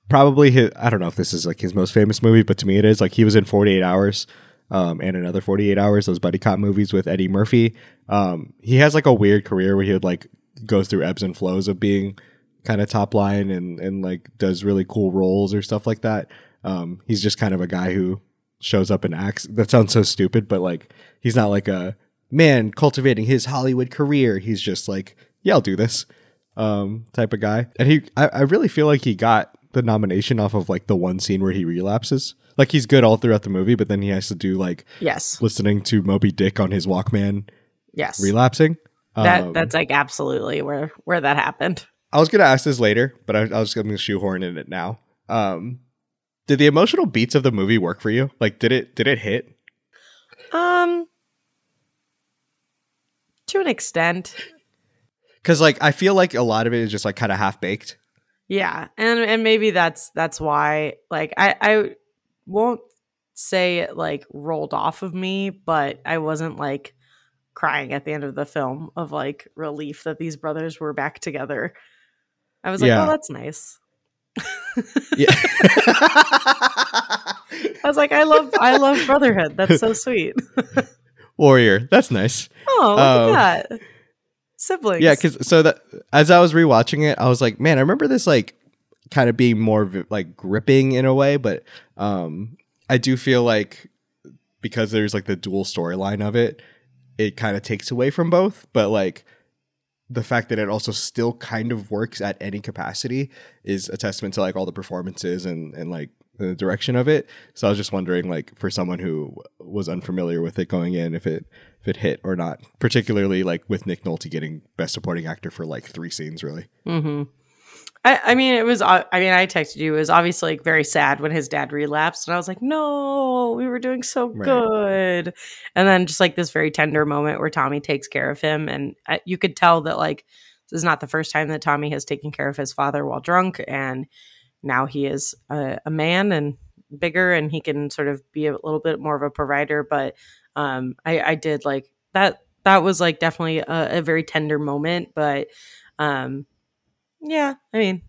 Probably his, I don't know if this is like his most famous movie, but to me it is. Like he was in 48 Hours um, and another 48 Hours, those buddy cop movies with Eddie Murphy. Um, he has like a weird career where he would like goes through ebbs and flows of being kind of top line and, and like does really cool roles or stuff like that. Um, he's just kind of a guy who shows up and acts. That sounds so stupid, but like he's not like a man cultivating his Hollywood career. He's just like, yeah, I'll do this um, type of guy. And he, I, I really feel like he got the nomination off of like the one scene where he relapses. Like he's good all throughout the movie, but then he has to do like Yes, listening to Moby Dick on his Walkman yes, relapsing. That Um, that's like absolutely where where that happened. I was gonna ask this later, but I, I was gonna shoehorn in it now. Um, did the emotional beats of the movie work for you? Like, did it did it hit? Um, to an extent, Because like I feel like a lot of it is just like kind of half baked. yeah, and and maybe that's that's why. Like, I I won't say it like rolled off of me, but I wasn't like crying at the end of the film of like relief that these brothers were back together. I was like, Yeah. oh, that's nice. Yeah. <laughs> <laughs> I was like, I love I love brotherhood. That's so sweet. <laughs> Warrior, that's nice. Oh, look Um, at that. Siblings. Yeah, because so that as I was rewatching it, I was like, man, I remember this like kind of being more like gripping in a way, but um, I do feel like because there's like the dual storyline of it, it kind of takes away from both. But like the fact that it also still kind of works at any capacity is a testament to like all the performances and and like the direction of it. So I was just wondering, like, for someone who was unfamiliar with it going in, if it if it hit or not. Particularly like with Nick Nolte getting Best Supporting Actor for like three scenes, really. hmm I, I mean, it was. uh, I mean, I texted you. It was obviously like very sad when his dad relapsed, and I was like, "No, we were doing so Right. good." And then just like this very tender moment where Tommy takes care of him, and uh, you could tell that like this is not the first time that Tommy has taken care of his father while drunk, and now he is a, a man and bigger, and he can sort of be a little bit more of a provider. But um, I, I did like that. That was like definitely a, a very tender moment, but um, yeah, I mean,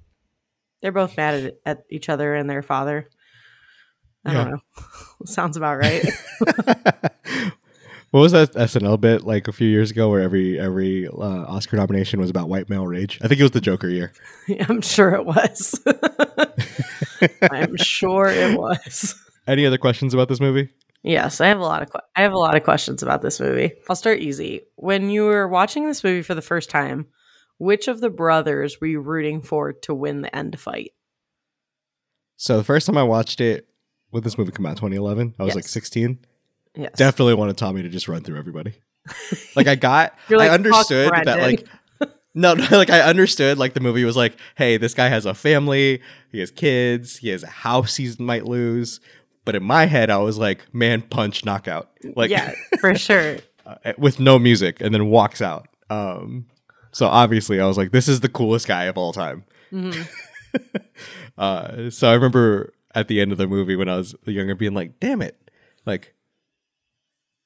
They're both mad at, at each other and their father. I Yeah. don't know. <laughs> Sounds about right. <laughs> <laughs> what was that SNL bit like a few years ago where every every uh, Oscar nomination was about white male rage? I think it was the Joker year. I'm sure it was. I'm sure it was. Any other questions about this movie? Yes, I have a lot of que- I have a lot of questions about this movie. I'll start easy. When you were watching this movie for the first time, which of the brothers were you rooting for to win the end fight? So the first time I watched it, when this movie come out, 2011, I was Yes. like 16. Yes. Definitely wanted Tommy to just run through everybody. <laughs> Like I got, like, I understood that like. <laughs> No, no, like I understood. Like the movie was like, "Hey, this guy has a family. He has kids. He has a house he might lose." But in my head, I was like, "Man, punch, knockout!" Like, yeah, for sure. <laughs> uh, with no music and then walks out. Um, so obviously I was like, this is the coolest guy of all time. Mhm. <laughs> Uh, so I remember at the end of the movie when I was younger being like, damn it. Like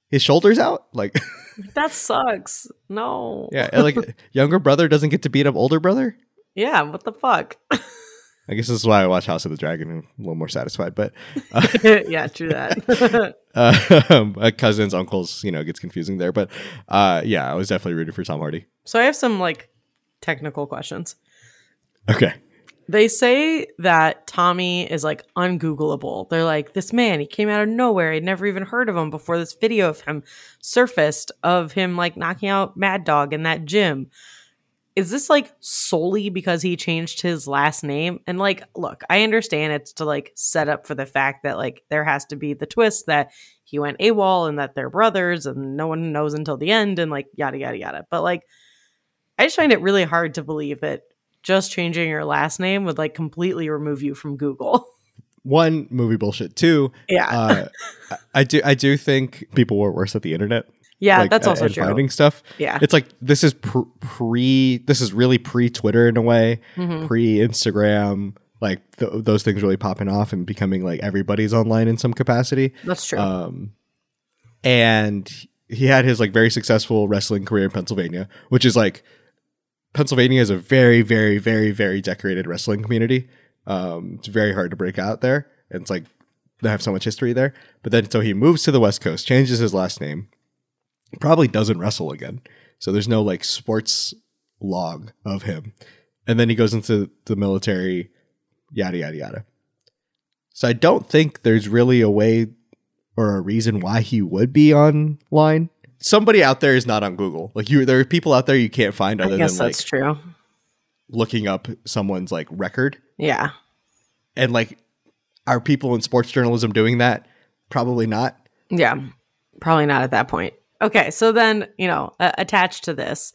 his shoulders out. Like, <laughs> That sucks. No. yeah, like <laughs> younger brother doesn't get to beat up older brother. Yeah, what the fuck? I guess this is why I watch House of the Dragon I'm a little more satisfied, but, uh, yeah, true that. uh, cousins, uncles, you know, it gets confusing there. But, uh, yeah, I was definitely rooting for Tom Hardy. So I have some like technical questions. Okay. They say that Tommy is like ungoogleable. They're like, this man, he came out of nowhere. I'd never even heard of him before this video of him surfaced of him like knocking out Mad Dog in that gym. Is this like solely because he changed his last name? And like, look, I understand it's to like set up for the fact that like there has to be the twist that he went AWOL and that they're brothers and no one knows until the end and like yada yada yada. But like I just find it really hard to believe that just changing your last name would like completely remove you from Google. <laughs> One, movie bullshit. Two, yeah. uh, I- do I do think people were worse at the internet. yeah, like, that's also and true. Finding stuff. yeah. It's like this is pre. This is really pre Twitter in a way, Mhm. pre Instagram. Like th- those things really popping off and becoming like everybody's online in some capacity. That's true. Um, and he had his like very successful wrestling career in Pennsylvania, which is like Pennsylvania is a very, very, very, very decorated wrestling community. Um, it's very hard to break out there, and it's like they have so much history there. But then, so he moves to the West Coast, changes his last name, probably doesn't wrestle again. So there's no like sports log of him, and then he goes into the military, yada yada yada. So I don't think there's really a way or a reason why he would be online. Somebody out there is not on Google. Like you, there are people out there you can't find I other guess than like that's true. looking up someone's like record. Yeah. And like, are people in sports journalism doing that? Probably not. Yeah. Probably not at that point. Okay, so then, you know, uh, attached to this,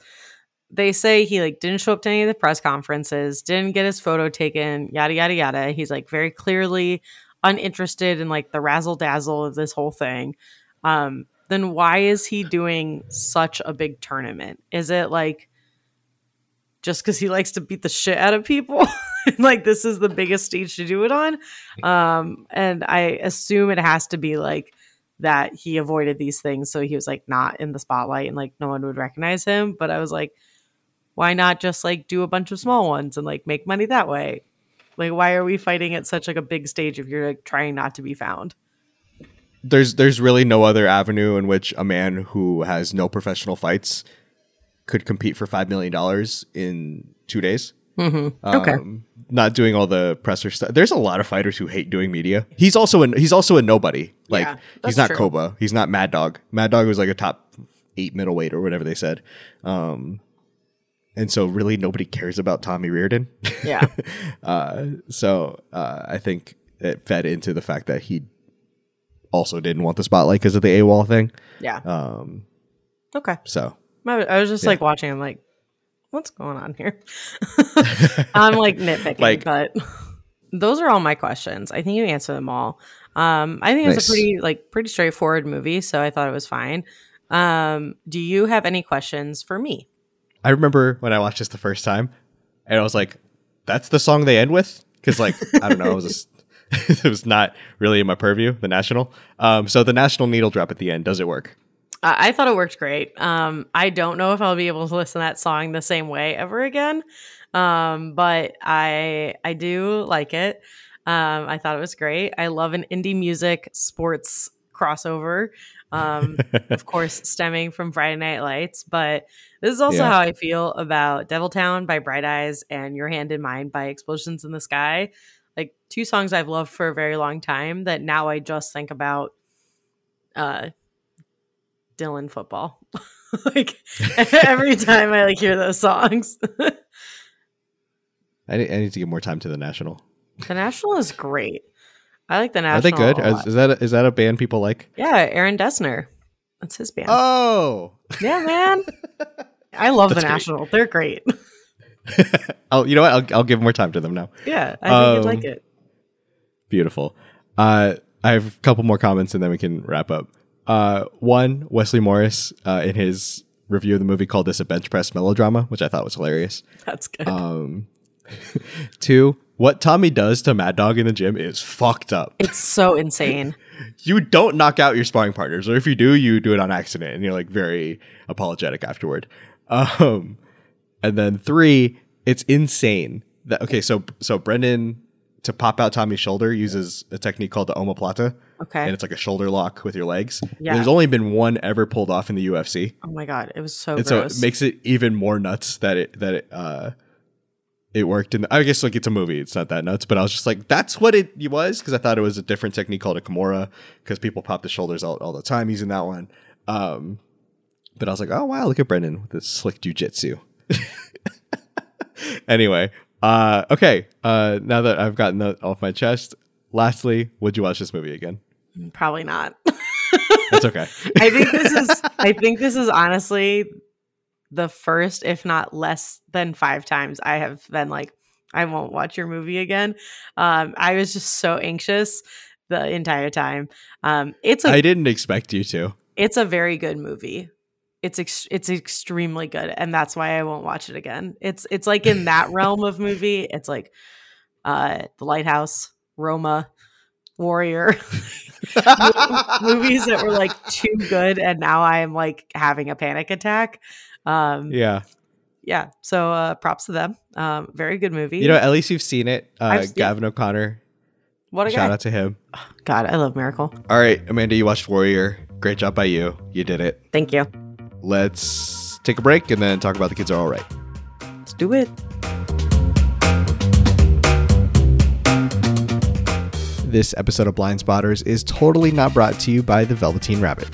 they say he like didn't show up to any of the press conferences, didn't get his photo taken, yada yada yada. He's like very clearly uninterested in like the razzle dazzle of this whole thing. Um, then why is he doing such a big tournament? Is it like just because he likes to beat the shit out of people? <laughs> like this is the biggest stage to do it on. Um, and I assume it has to be like that he avoided these things so he was like not in the spotlight and like no one would recognize him. But I was like, why not just like do a bunch of small ones and like make money that way? Like why are we fighting at such like a big stage if you're like trying not to be found? There's there's really no other avenue in which a man who has no professional fights could compete for five million dollars in two days. Mm-hmm. Okay. Um, not doing all the presser stuff. There's a lot of fighters who hate doing media. He's also a, he's also a nobody. Like Yeah, he's not true. Koba. He's not Mad Dog. Mad Dog was like a top eight middleweight or whatever they said. Um, and so really nobody cares about Tommy Riordan. Yeah. <laughs> uh, so uh, I think it fed into the fact that he also didn't want the spotlight because of the AWOL thing. Yeah. Um, Okay. so I was just Yeah. like watching. I'm like, what's going on here? <laughs> I'm like nitpicking, Like- but those are all my questions. I think you answered them all. Um, I think it's Nice. a pretty like pretty straightforward movie, so I thought it was fine. Um, do you have any questions for me? I remember when I watched this the first time, and I was like, "That's the song they end with," because like I don't know, I was just, <laughs> it was not really in my purview. The national, um, so the national needle drop at the end does it work? I I thought it worked great. Um, I don't know if I'll be able to listen to that song the same way ever again. Um, but I I do like it. Um, I thought it was great. I love an indie music sports crossover. Um, <laughs> of course, stemming from Friday Night Lights, but this is also Yeah. how I feel about Deviltown by Bright Eyes and Your Hand in Mine by Explosions in the Sky. Like two songs I've loved for a very long time that now I just think about uh Dillon football. <laughs> like <laughs> every time I like hear those songs. I need, I need to give more time to the National. the National is great. I like the National. Are they good? Is, is that a, is that a band people like? Yeah, Aaron Dessner. That's his band. Oh, yeah, man. I love <laughs> the That's great. National. They're great. <laughs> oh, you know what? I'll I'll give more time to them now. Yeah, I think you'd like Um, it. Beautiful. Uh, I have a couple more comments and then we can wrap up. Uh, one, Wesley Morris uh, in his review of the movie called this a bench press melodrama, which I thought was hilarious. That's good. Um, <laughs> two, what Tommy does to Mad Dog in the gym is fucked up. it's so insane. <laughs> You don't knock out your sparring partners, or if you do, you do it on accident, and you're like very apologetic afterward. Um, and then three, it's insane that okay, so so Brendan to pop out Tommy's shoulder uses a technique called the omoplata, Okay. and it's like a shoulder lock with your legs. And Yeah. There's only been one ever pulled off in the UFC, oh my god, it was so and so it makes it even more nuts that it that it uh it worked. And I guess like it's a movie, it's not that nuts, but I was just like, that's what it was because I thought it was a different technique called a kimura because people pop the shoulders out all the time using that one. Um, but I was like, oh wow, look at Brendan with this slick jujitsu. <laughs> anyway, uh, okay. Uh, now that I've gotten that off my chest, lastly, would you watch this movie again? Probably not. That's okay. <laughs> I think this is I think this is honestly the first, if not less than five times I have been like, I won't watch your movie again. Um, I was just so anxious the entire time. Um, it's a I didn't expect you to. it's a very good movie. It's ex- it's extremely good, and that's why I won't watch it again. It's it's like in that <laughs> realm of movie. It's like uh, The Lighthouse, Roma, Warrior, <laughs> movies that were like <laughs> too good, and now I am like having a panic attack. Um, yeah. yeah. so uh, props to them. Um, very good movie. You know, at least you've seen it. Uh, seen- Gavin O'Connor. what a Shout guy! out to him. God, I love Miracle. All right, Amanda, you watched Warrior. Great job by you. You did it. Thank you. Let's take a break and then talk about the kids are all right. Let's do it. This episode of Blind Spotters is totally not brought to you by the Velveteen Rabbit.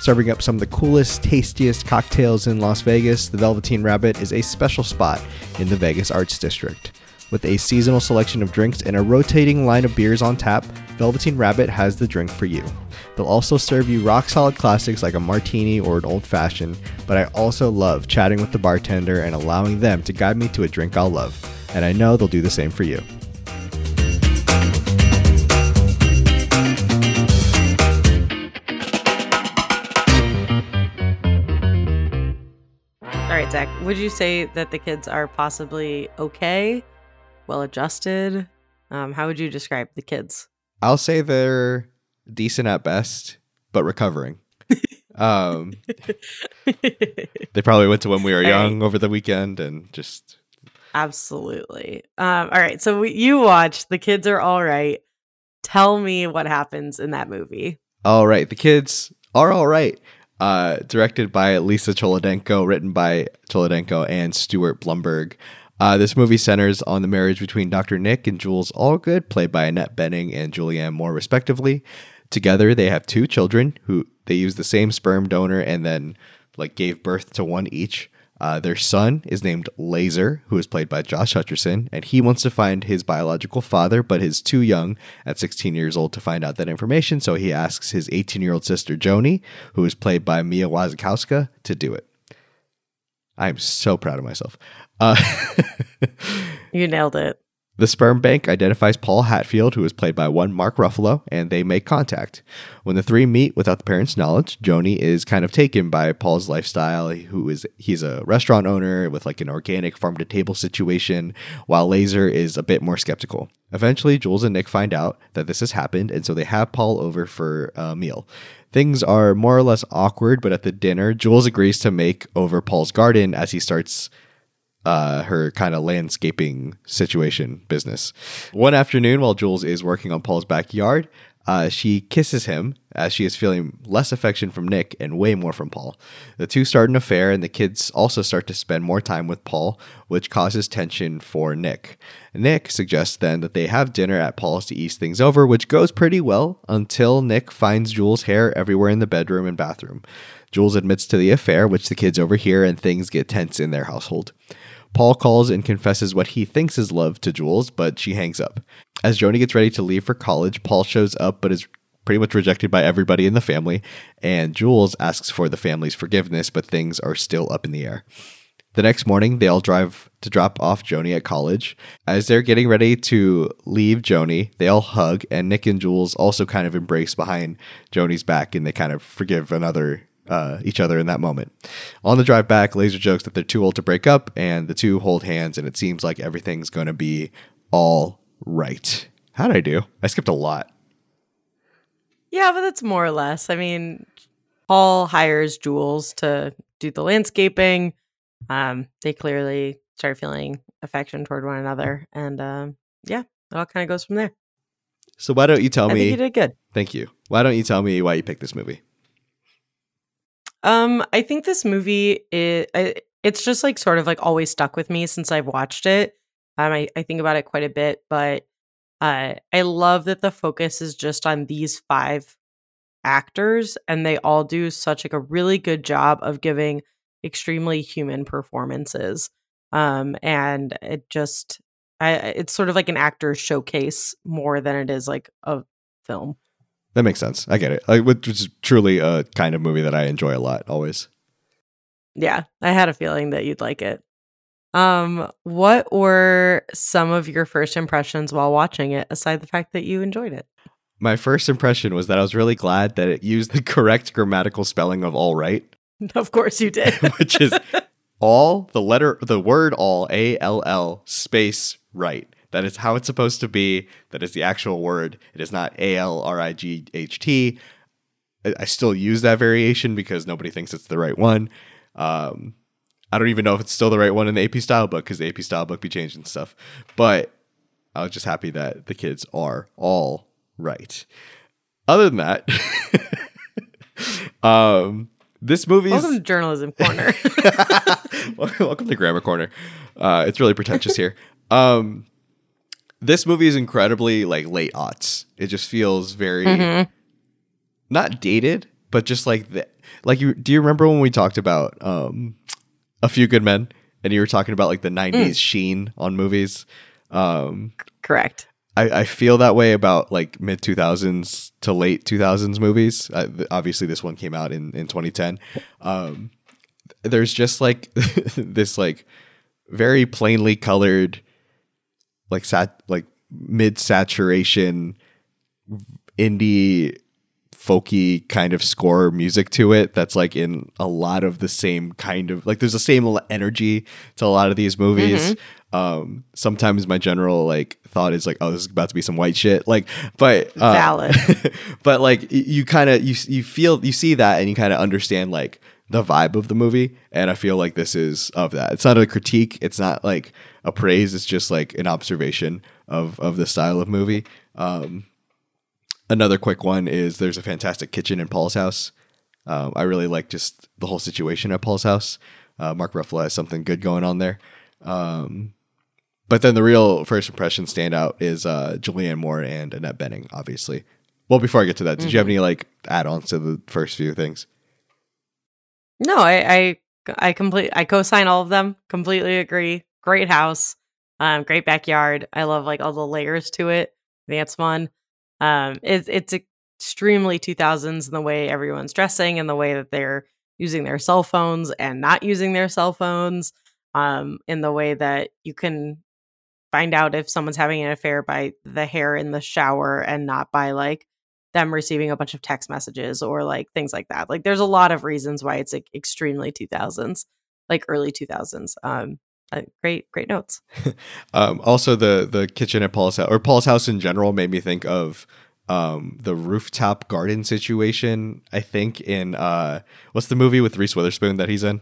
Serving up some of the coolest, tastiest cocktails in Las Vegas, the Velveteen Rabbit is a special spot in the Vegas Arts District. With a seasonal selection of drinks and a rotating line of beers on tap, Velveteen Rabbit has the drink for you. They'll also serve you rock solid classics like a martini or an old fashioned, but I also love chatting with the bartender and allowing them to guide me to a drink I'll love. And I know they'll do the same for you. All right, Zach, would you say that the kids are possibly okay, well adjusted? Um, how would you describe the kids? I'll say they're decent at best, but recovering. <laughs> um, they probably went to when we were All right. young over the weekend and just Absolutely. Um, all right, so we, you watch The Kids Are All Right. Tell me what happens in that movie. all right. The kids are all right. Uh, directed by Lisa Cholodenko, written by Cholodenko and Stuart Blumberg. Uh, this movie centers on the marriage between Dr. Nick and Jules Allgood, played by Annette Bening and Julianne Moore, respectively. Together, they have two children who they use the same sperm donor and then like gave birth to one each. Uh, their son is named Laser, who is played by Josh Hutcherson, and he wants to find his biological father, but is too young at 16 years old to find out that information. So he asks his 18 year old sister Joni, who is played by Mia Wasikowska, to do it. I'm so proud of myself. Uh, <laughs> You nailed it. The sperm bank identifies Paul Hatfield, who is played by one Mark Ruffalo, and they make contact. When the three meet without the parents' knowledge, Joni is kind of taken by Paul's lifestyle. Who is he's a restaurant owner with like an organic farm to table situation, while Laser is a bit more skeptical. Eventually, Jules and Nick find out that this has happened, and so they have Paul over for a meal. Things are more or less awkward, but at the dinner, Jules agrees to make over Paul's garden as he starts uh, her kind of landscaping situation business. One afternoon, while Jules is working on Paul's backyard, uh, she kisses him as she is feeling less affection from Nick and way more from Paul. The two start an affair, and the kids also start to spend more time with Paul, which causes tension for Nick. Nick suggests then that they have dinner at Paul's to ease things over, which goes pretty well until Nick finds Jules' hair everywhere in the bedroom and bathroom. Jules admits to the affair, which the kids overhear, and things get tense in their household. Paul calls and confesses what he thinks is love to Jules, but she hangs up. As Joni gets ready to leave for college, Paul shows up but is pretty much rejected by everybody in the family, and Jules asks for the family's forgiveness, but things are still up in the air. The next morning, they all drive to drop off Joni at college. As they're getting ready to leave Joni, they all hug, and Nick and Jules also kind of embrace behind Joni's back, and they kind of forgive another uh, each other in that moment. On the drive back, Laser jokes that they're too old to break up, and the two hold hands, and it seems like everything's going to be all right. How did I do? I skipped a lot. Yeah, but that's more or less. I mean, Paul hires Jules to do the landscaping. Um, they clearly start feeling affection toward one another, and um, yeah, it all kind of goes from there. So why don't you tell I me? think you did good. Thank you. Why don't you tell me why you picked this movie? Um, I think this movie it, it's just like sort of like always stuck with me since I've watched it. Um, I, I think about it quite a bit, but uh, I love that the focus is just on these five actors, and they all do such like a really good job of giving extremely human performances. Um, and it just, I, it's sort of like an actor's showcase more than it is like a film. That makes sense. I get it. Like, which is truly a kind of movie that I enjoy a lot. Always. Yeah, I had a feeling that you'd like it. Um, what were some of your first impressions while watching it, aside the fact that you enjoyed it? My first impression was that I was really glad that it used the correct grammatical spelling of all right, <laughs> Of course you did. <laughs> which is <laughs> all the letter, the word all, A L L space right. That is how it's supposed to be. That is the actual word. It is not A L R I G H T. I still use that variation because nobody thinks it's the right one. Um, I don't even know if it's still the right one in the AP style book because the AP style book be changing stuff. But I was just happy that the kids are all right. Other than that, <laughs> um, this movie Welcome to Journalism Corner. <laughs> welcome to Grammar Corner. Uh, it's really pretentious here. Um, this movie is incredibly like late aughts. It just feels very Mhm. not dated, but just like the like you. Do you remember when we talked about um, a few good men, and you were talking about like the '90s sheen on movies? Um, Correct. I, I feel that way about like mid 2000s to late 2000s movies. Th- obviously, this one came out in, in 2010. Um, there's just like <laughs> this like very plainly colored, like sat like mid saturation indie folky kind of score music to it that's like in a lot of the same kind of like there's the same energy to a lot of these movies um sometimes my general like thought is like oh this is about to be some white shit like but uh, Valid. <laughs> but like you kind of you you feel you see that and you kind of understand like the vibe of the movie and i feel like this is of that. It's not a critique it's not like a praise it's just like an observation of of the style of movie. Um another quick one is there's a fantastic kitchen in paul's house. Um, i really like just the whole situation at paul's house. Uh, mark ruffalo has something good going on there. Um but then the real first impression standout is uh, Julianne Moore and Annette Bening, obviously. Well, before I get to that, did you have any like add-ons to the first few things? No, I I I complete I co-sign all of them. Completely agree. Great house. Um, great backyard. I love like all the layers to it. I think it's fun. Um, it's it's extremely 2000s in the way everyone's dressing and the way that they're using their cell phones and not using their cell phones. Um, in the way that you can find out if someone's having an affair by the hair in the shower and not by like them receiving a bunch of text messages or like things like that. Like there's a lot of reasons why it's like extremely 2000s, like early 2000s. Um uh, great great notes. <laughs> Um, also, the the kitchen at Paul's house or Paul's house in general made me think of um, the rooftop garden situation. I think in uh, what's the movie with Reese Witherspoon that he's in?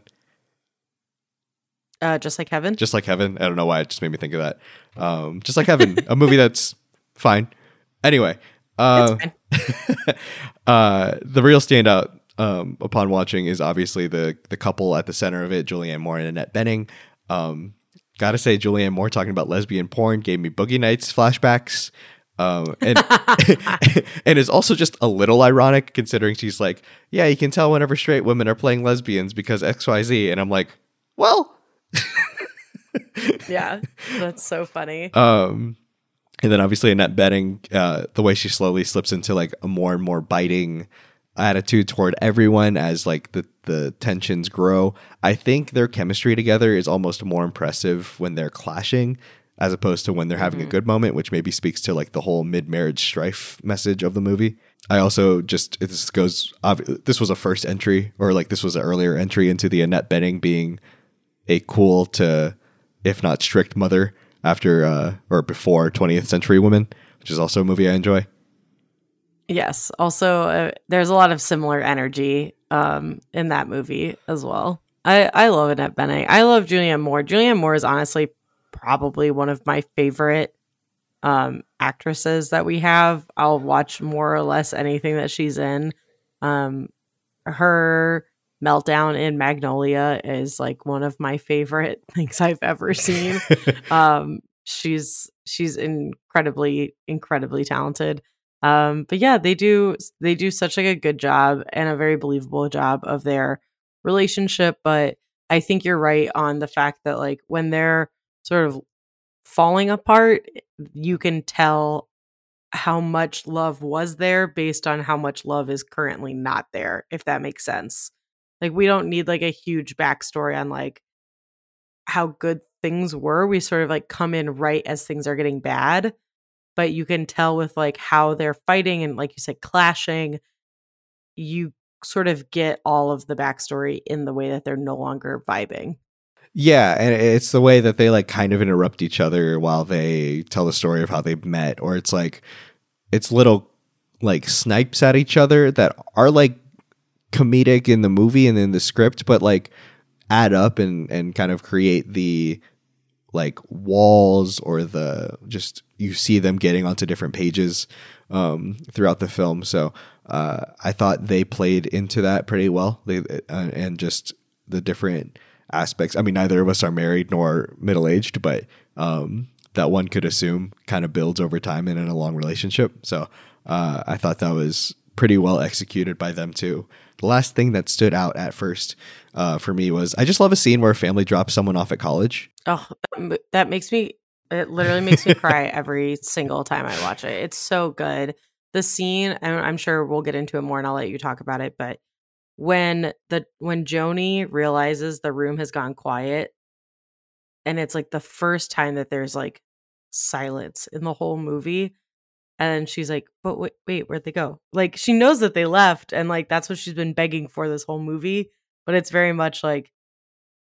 Uh, just like heaven. Just like heaven. I don't know why it just made me think of that. Um, just like heaven, a movie that's fine. Anyway, uh, <laughs> uh, the real standout um, upon watching is obviously the the couple at the center of it, Julianne Moore and Annette Bening. Um, gotta say, Julianne Moore talking about lesbian porn gave me Boogie Nights flashbacks. Um, and <laughs> <laughs> and is also just a little ironic considering she's like, yeah, you can tell whenever straight women are playing lesbians because X Y Z, and I'm like, well, yeah, that's so funny. Um, and then obviously Annette Bening, uh, the way she slowly slips into like a more and more biting attitude toward everyone as like the the tensions grow. I think their chemistry together is almost more impressive when they're clashing as opposed to when they're having mm-hmm. a good moment, which maybe speaks to like the whole mid-marriage strife message of the movie. I also just this goes this was a first entry or like this was an earlier entry into the Annette Bening being a cool to if not strict mother after uh, or before 20th Century Women, which is also a movie I enjoy. Yes. Also, uh, there's a lot of similar energy um, in that movie as well. I, I love Annette Bening. I love Julianne Moore. Julianne Moore is honestly probably one of my favorite um, actresses that we have. I'll watch more or less anything that she's in. Um, her meltdown in Magnolia is like one of my favorite <laughs> things I've ever seen. <laughs> um, she's she's incredibly incredibly talented. Um, but yeah, they do they do such like a good job and a very believable job of their relationship. But I think you're right on the fact that like when they're sort of falling apart, you can tell how much love was there based on how much love is currently not there, if that makes sense. Like we don't need like a huge backstory on like how good things were. We sort of like come in right as things are getting bad, but you can tell with like how they're fighting and like you said clashing, you sort of get all of the backstory in the way that they're no longer vibing. Yeah, and it's the way that they like kind of interrupt each other while they tell the story of how they met, or it's like it's little like snipes at each other that are like comedic in the movie and in the script, but like add up and and kind of create the like walls or the just you see them getting onto different pages um, throughout the film. So uh, I thought they played into that pretty well. They uh, and just the different aspects. I mean, neither of us are married nor middle aged, but um, that one could assume kind of builds over time and in a long relationship. So uh, I thought that was pretty well executed by them too. The last thing that stood out at first uh, for me was I just love a scene where a family drops someone off at college. Oh, that makes me, it literally makes me cry every single time I watch it. It's so good. The scene, I'm sure we'll get into it more and I'll let you talk about it, but when the when Joni realizes the room has gone quiet and it's like the first time that there's like silence in the whole movie and she's like, but wait, wait, where'd they go? Like she knows that they left, and like that's what she's been begging for this whole movie. But it's very much like,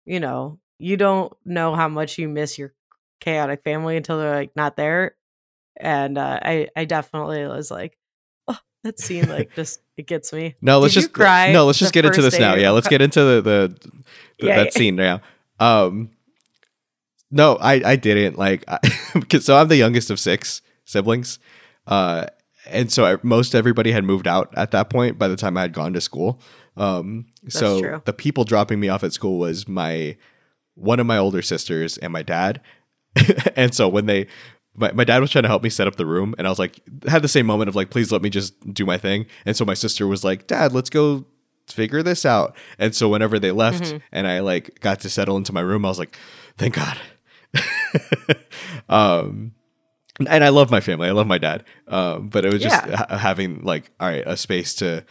you know, you don't know how much you miss your chaotic family until they're like not there. And uh, I, I definitely was like, oh, that scene like <laughs> just it gets me. No, let's Did just cry. No, let's just get into this now. Yeah, let's get into the the, the <laughs> yeah, that yeah. scene now. Um, no, I I didn't like. <laughs> I, so I'm the youngest of six siblings. Uh, and so I, most everybody had moved out at that point by the time I had gone to school. Um, so true. the people dropping me off at school was my one of my older sisters and my dad. <laughs> and so when they my, my dad was trying to help me set up the room and I was like had the same moment of like please let me just do my thing. And so my sister was like, "Dad, let's go figure this out." And so whenever they left mm-hmm. and I like got to settle into my room, I was like, "Thank God." <laughs> um and I love my family. I love my dad. Um, but it was just yeah. ha- having like, all right, a space to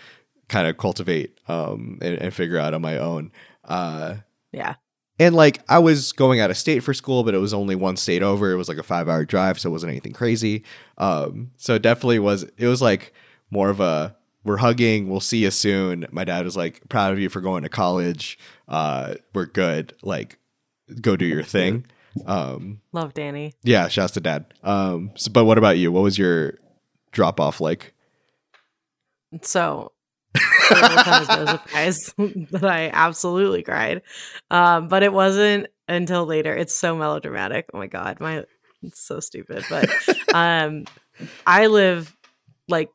kind of cultivate um, and, and, figure out on my own. Uh, yeah. And like I was going out of state for school, but it was only one state over. It was like a five hour drive, so it wasn't anything crazy. Um, so it definitely was. It was like more of a we're hugging. We'll see you soon. My dad was like proud of you for going to college. Uh, we're good. Like go do your thing. Um, Love Danny. Yeah, shouts to dad. Um, so, but what about you? What was your drop off like? So, no surprise <laughs> that I absolutely cried. Um, but it wasn't until later. It's so melodramatic. Oh my god, my it's so stupid. But <laughs> um I live like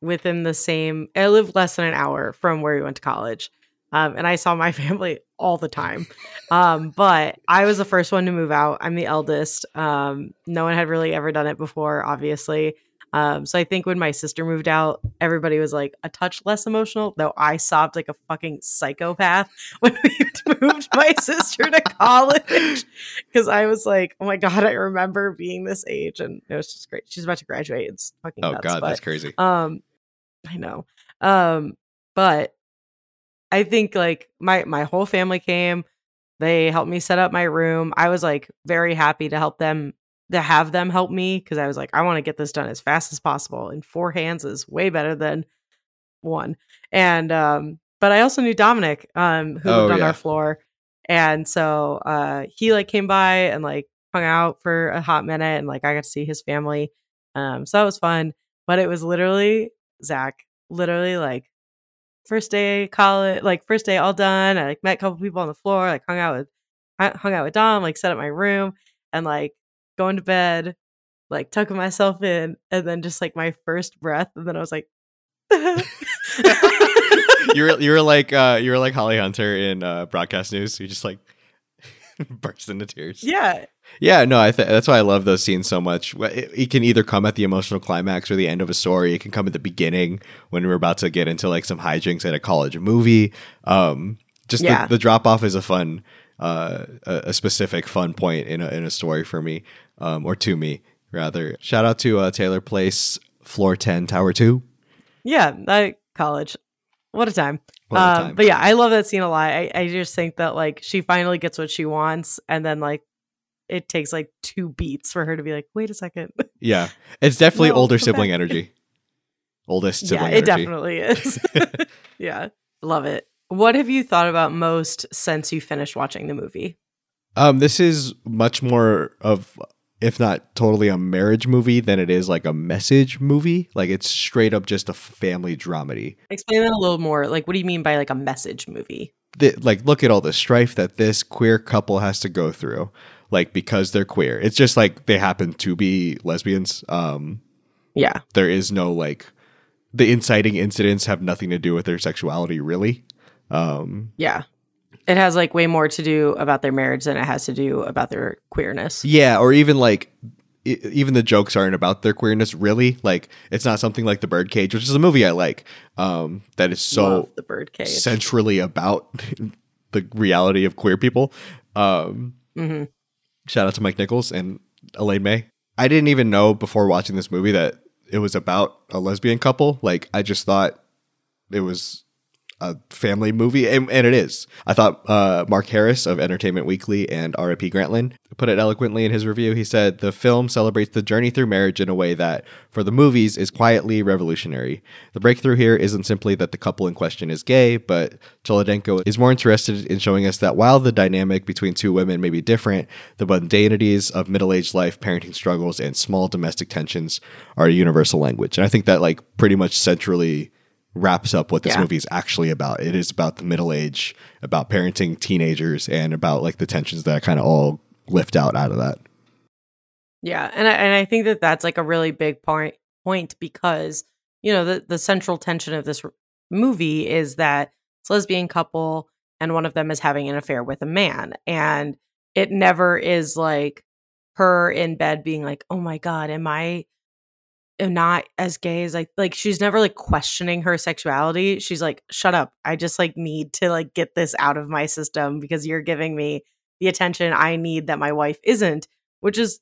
within the same I live less than an hour from where we went to college. Um, and I saw my <laughs> family all the time. Um, but I was the first one to move out. I'm the eldest. Um, no one had really ever done it before, obviously. Um, so I think when my sister moved out, everybody was like a touch less emotional, though I sobbed like a fucking psychopath <laughs> when we <laughs> moved my sister to college because I was like, oh my God, I remember being this age and it was just great. She's about to graduate. It's fucking Oh nuts, god, but, that's crazy. um, I know. Um, but I think like my my whole family came. They helped me set up my room. I was like very happy to help them to have them help me because I was like, I want to get this done as fast as possible. And four hands is way better than one. And um, but I also knew Dominic, um, who Oh, lived on yeah. our floor. And so uh he like came by and like hung out for a hot minute and like I got to see his family. Um, so that was fun. But it was literally Zach, literally like first day college, like first day all done. I like met a couple people on the floor, like hung out with hung out with Dom, like set up my room and like going to bed, like tucking myself in, and then just like my first breath, and then I was like you were you were like uh you were like Holly Hunter in uh broadcast news. You just like <laughs> burst into tears. Yeah. Yeah, no, I th- that's why I love those scenes so much. It, it can either come at the emotional climax or the end of a story. It can come at the beginning when we're about to get into like some hijinks at a college movie. Um, just Yeah. the, the drop off is a fun, uh, a, a specific fun point in a in a story for me, um, or to me rather. Shout out to uh, Taylor Place, Floor Ten, Tower Two. Yeah. I, college. What a time. Um. But yeah, I love that scene a lot. I, I just think that like she finally gets what she wants, and then like it takes like two beats for her to be like, wait a second. Yeah, it's definitely No, older sibling back. energy. Oldest yeah, sibling it energy. definitely <laughs> is. <laughs> yeah. Love it. What have you thought about most since you finished watching the movie? Um, this is much more of, if not totally a marriage movie, than it is like a message movie. Like it's straight up just a family dramedy. Explain that a little more. Like, what do you mean by like a message movie? The, like, look at all the strife that this queer couple has to go through, like because they're queer. It's just like they happen to be lesbians. Um, Yeah. there is no like, the inciting incidents have nothing to do with their sexuality, really. Um, Yeah. It has like way more to do about their marriage than it has to do about their queerness. Yeah, or even like even the jokes aren't about their queerness really. Like it's not something like The Birdcage, which is a movie I like. Um that is so Love the birdcage. centrally about <laughs> the reality of queer people. Um hmm shout out to Mike Nichols and Elaine May. I didn't even know before watching this movie that it was about a lesbian couple. Like I just thought it was a family movie, and, and it is. I thought uh, Mark Harris of Entertainment Weekly and R.I.P. Grantland put it eloquently in his review. He said the film celebrates the journey through marriage in a way that, for the movies, is quietly revolutionary. The breakthrough here isn't simply that the couple in question is gay, but Cholodenko is more interested in showing us that while the dynamic between two women may be different, the mundanities of middle-aged life, parenting struggles, and small domestic tensions are a universal language. And I think that like pretty much centrally wraps up what this Yeah. movie is actually about. It is about the middle age, about parenting teenagers, and about like the tensions that kind of all lift out out of that. Yeah, and I, and I think that that's like a really big point point because you know the the central tension of this r- movie is that it's a lesbian couple and one of them is having an affair with a man and it never is like her in bed being like oh my god am i not as gay as like like she's never like questioning her sexuality. She's like shut up. I just like need to like get this out of my system because you're giving me the attention i need that my wife isn't which is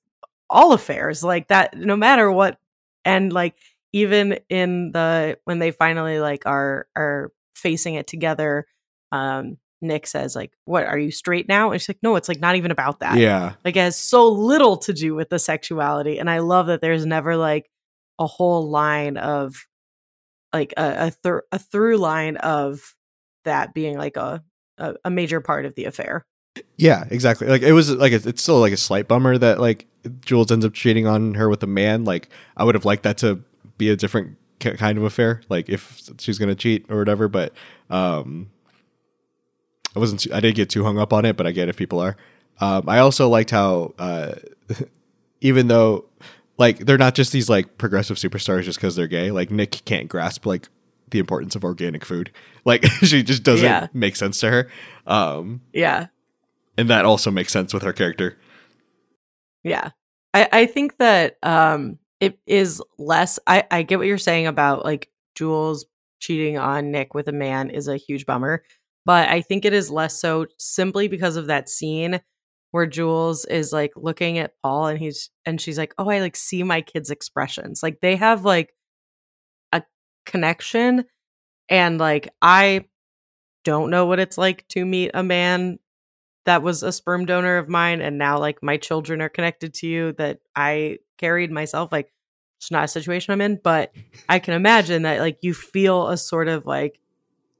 all affairs like that no matter what. And like even in the when they finally like are are facing it together um nick says like what are you straight now? And she's like no it's like not even about that. Yeah. like it has so little to do with the sexuality and i love that there's never like a whole line of like a a, a through line of that being like a, a a major part of the affair Yeah, exactly. Like it was like it's still like a slight bummer that like Jules ends up cheating on her with a man. Like I would have liked that to be a different kind of affair. Like if she's gonna cheat or whatever. But um, I wasn't. I didn't get too hung up on it, but I get if people are. Um, I also liked how, uh, <laughs> even though, like, they're not just these like progressive superstars just because they're gay. Like Nick can't grasp like the importance of organic food. Like <laughs> she just doesn't Yeah. make sense to her. Um, Yeah. and that also makes sense with her character. Yeah. I, I think that um it is less I, I get what you're saying about like Jules cheating on Nick with a man is a huge bummer. But I think it is less so simply because of that scene where Jules is like looking at Paul and he's and she's like, Oh, I like see my kids' expressions. Like they have like a connection and like I don't know what it's like to meet a man that was a sperm donor of mine and now like my children are connected to you that I carried myself like it's not a situation I'm in but I can imagine that like you feel a sort of like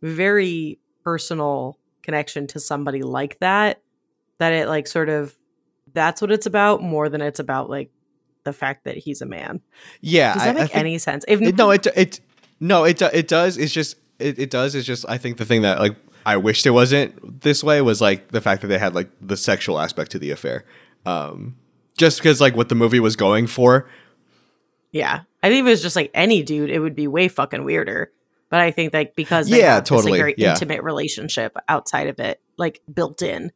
very personal connection to somebody like that that it like sort of that's what it's about more than it's about like the fact that he's a man. Yeah, Does that I make think- any sense? If it, no, it it no, it it does. It's just it, it does. It's just I think the thing that like I wished it wasn't this way was like the fact that they had like the sexual aspect to the affair. Um, just because like what the movie was going for. Yeah. I think if it was just like any dude, it would be way fucking weirder. But I think like because Yeah, have this, totally, like, very yeah. intimate relationship outside of it, like built in,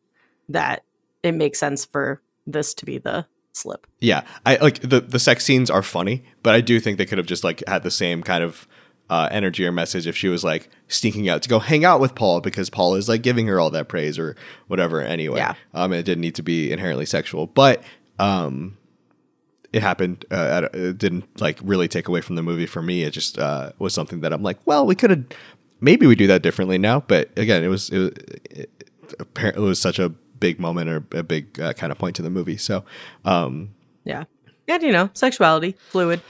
that it makes sense for this to be the slip. Yeah, I like the the sex scenes are funny, but I do think they could have just like had the same kind of uh, energy or message if she was like sneaking out to go hang out with Paul because Paul is like giving her all that praise or whatever. Anyway, Yeah. um, it didn't need to be inherently sexual, but um, it happened. Uh, it didn't like really take away from the movie for me. It just uh, was something that I'm like, well, we could have maybe we do that differently now. But again, it was it, was- it, apparently it was such a big moment or a big uh, kind of point to the movie. So. Um, Yeah. And you know, sexuality, fluid.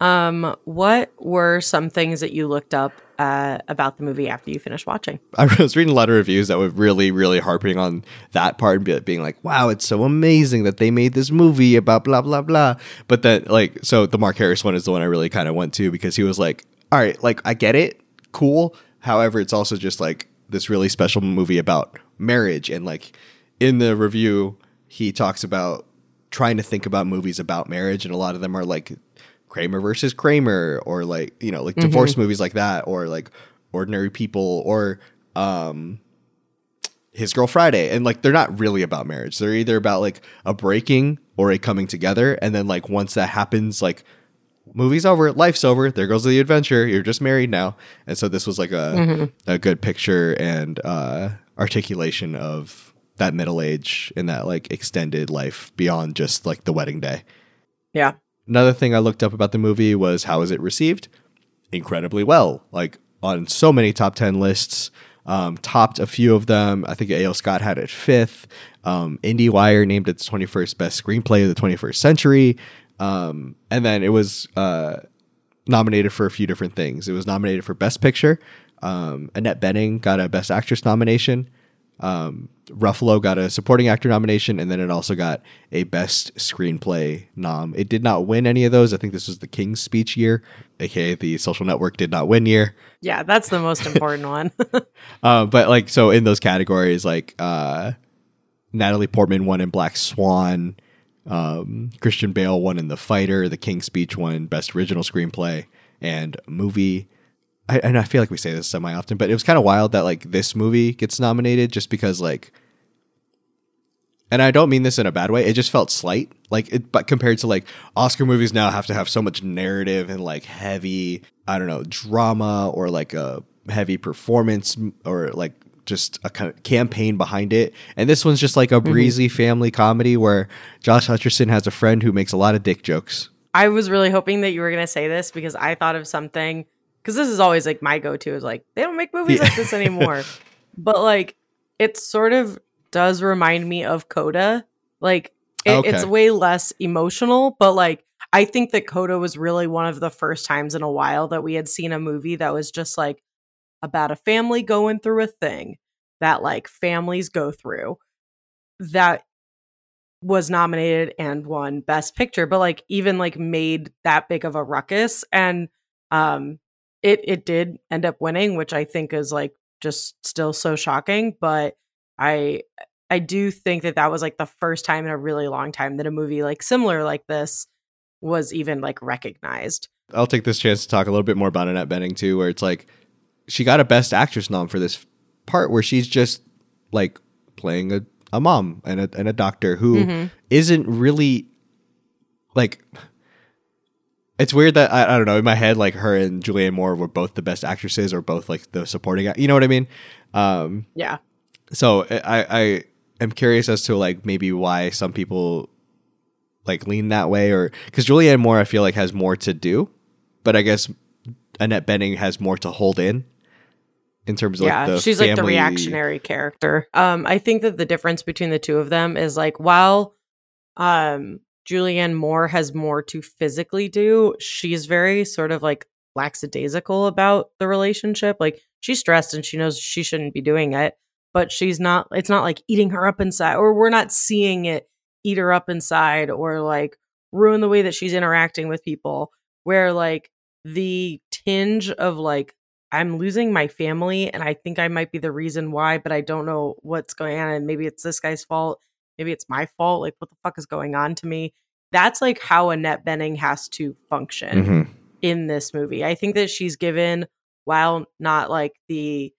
Um, what were some things that you looked up uh, about the movie after you finished watching? I <laughs> was reading a lot of reviews that were really, really harping on that part and be- being like, wow, it's so amazing that they made this movie about blah, blah, blah. But then, like, so the Mark Harris one is the one I really kind of went to because he was like, all right, like, I get it. Cool. However, it's also just like this really special movie about marriage. And like, in the review, he talks about trying to think about movies about marriage. And a lot of them are like, Kramer versus Kramer, or like you know, like divorce movies like that, or like Ordinary People, or um, His Girl Friday, and like they're not really about marriage. They're either about like a breaking or a coming together, and then like once that happens, like movie's over, life's over. There goes the adventure. You're just married now, and so this was like a a good picture and uh, articulation of that middle age and that like extended life beyond just like the wedding day. Yeah. Another thing I looked up about the movie was how is it received? Incredibly well. Like on so many top 10 lists, um, topped a few of them. I think A.O. Scott had it fifth. Um, IndieWire named it the 21st best screenplay of the 21st century. Um, and then it was uh, nominated for a few different things. It was nominated for Best Picture. Um, Annette Bening got a Best Actress nomination. Um, Ruffalo got a supporting actor nomination, and then it also got a best screenplay nom. It did not win any of those. I think this was the King's Speech year, aka the Social Network did not win year. Yeah, that's the most important one. <laughs> Uh, but like, so in those categories, like uh, Natalie Portman won in Black Swan, um, Christian Bale won in The Fighter, The King's Speech won Best Original Screenplay and Movie. I, and I feel like we say this semi often, but it was kind of wild that like this movie gets nominated just because like, and I don't mean this in a bad way. It just felt slight, like it, but compared to like Oscar movies now have to have so much narrative and like heavy, I don't know, drama or like a heavy performance or like just a kind of campaign behind it. And this one's just like a mm-hmm. breezy family comedy where Josh Hutcherson has a friend who makes a lot of dick jokes. I was really hoping that you were going to say this because I thought of something because this is always like my go-to is like they don't make movies Yeah. like this anymore. <laughs> but like it sort of does remind me of Coda. Like it, it's way less emotional, but like I think that Coda was really one of the first times in a while that we had seen a movie that was just like about a family going through a thing that like families go through that was nominated and won best picture but like even like made that big of a ruckus and um it it did end up winning which i think is like just still so shocking but i I do think that that was like the first time in a really long time that a movie like similar like this was even like recognized. I'll take this chance to talk a little bit more about Annette Bening too, where it's like she got a Best Actress nom for this part where she's just like playing a, a mom and a and a doctor who Mhm. not really like. It's weird that I, I don't know in my head like her and Julianne Moore were both the best actresses or both like the supporting you know what I mean um Yeah. so I I am curious as to like maybe why some people like lean that way or because Julianne Moore I feel like has more to do, but I guess Annette Bening has more to hold in in terms of yeah, like the she's like the reactionary character. Um, I think that the difference between the two of them is like while um Julianne Moore has more to physically do, she's very sort of like lackadaisical about the relationship. Like she's stressed and she knows she shouldn't be doing it, but she's not it's not like eating her up inside or we're not seeing it eat her up inside or like ruin the way that she's interacting with people where like the tinge of like I'm losing my family and I think I might be the reason why, but I don't know what's going on. And maybe it's this guy's fault. Maybe it's my fault. Like, what the fuck is going on to me? That's like how Annette Bening has to function Mhm. in this movie. I think that she's given, while not like the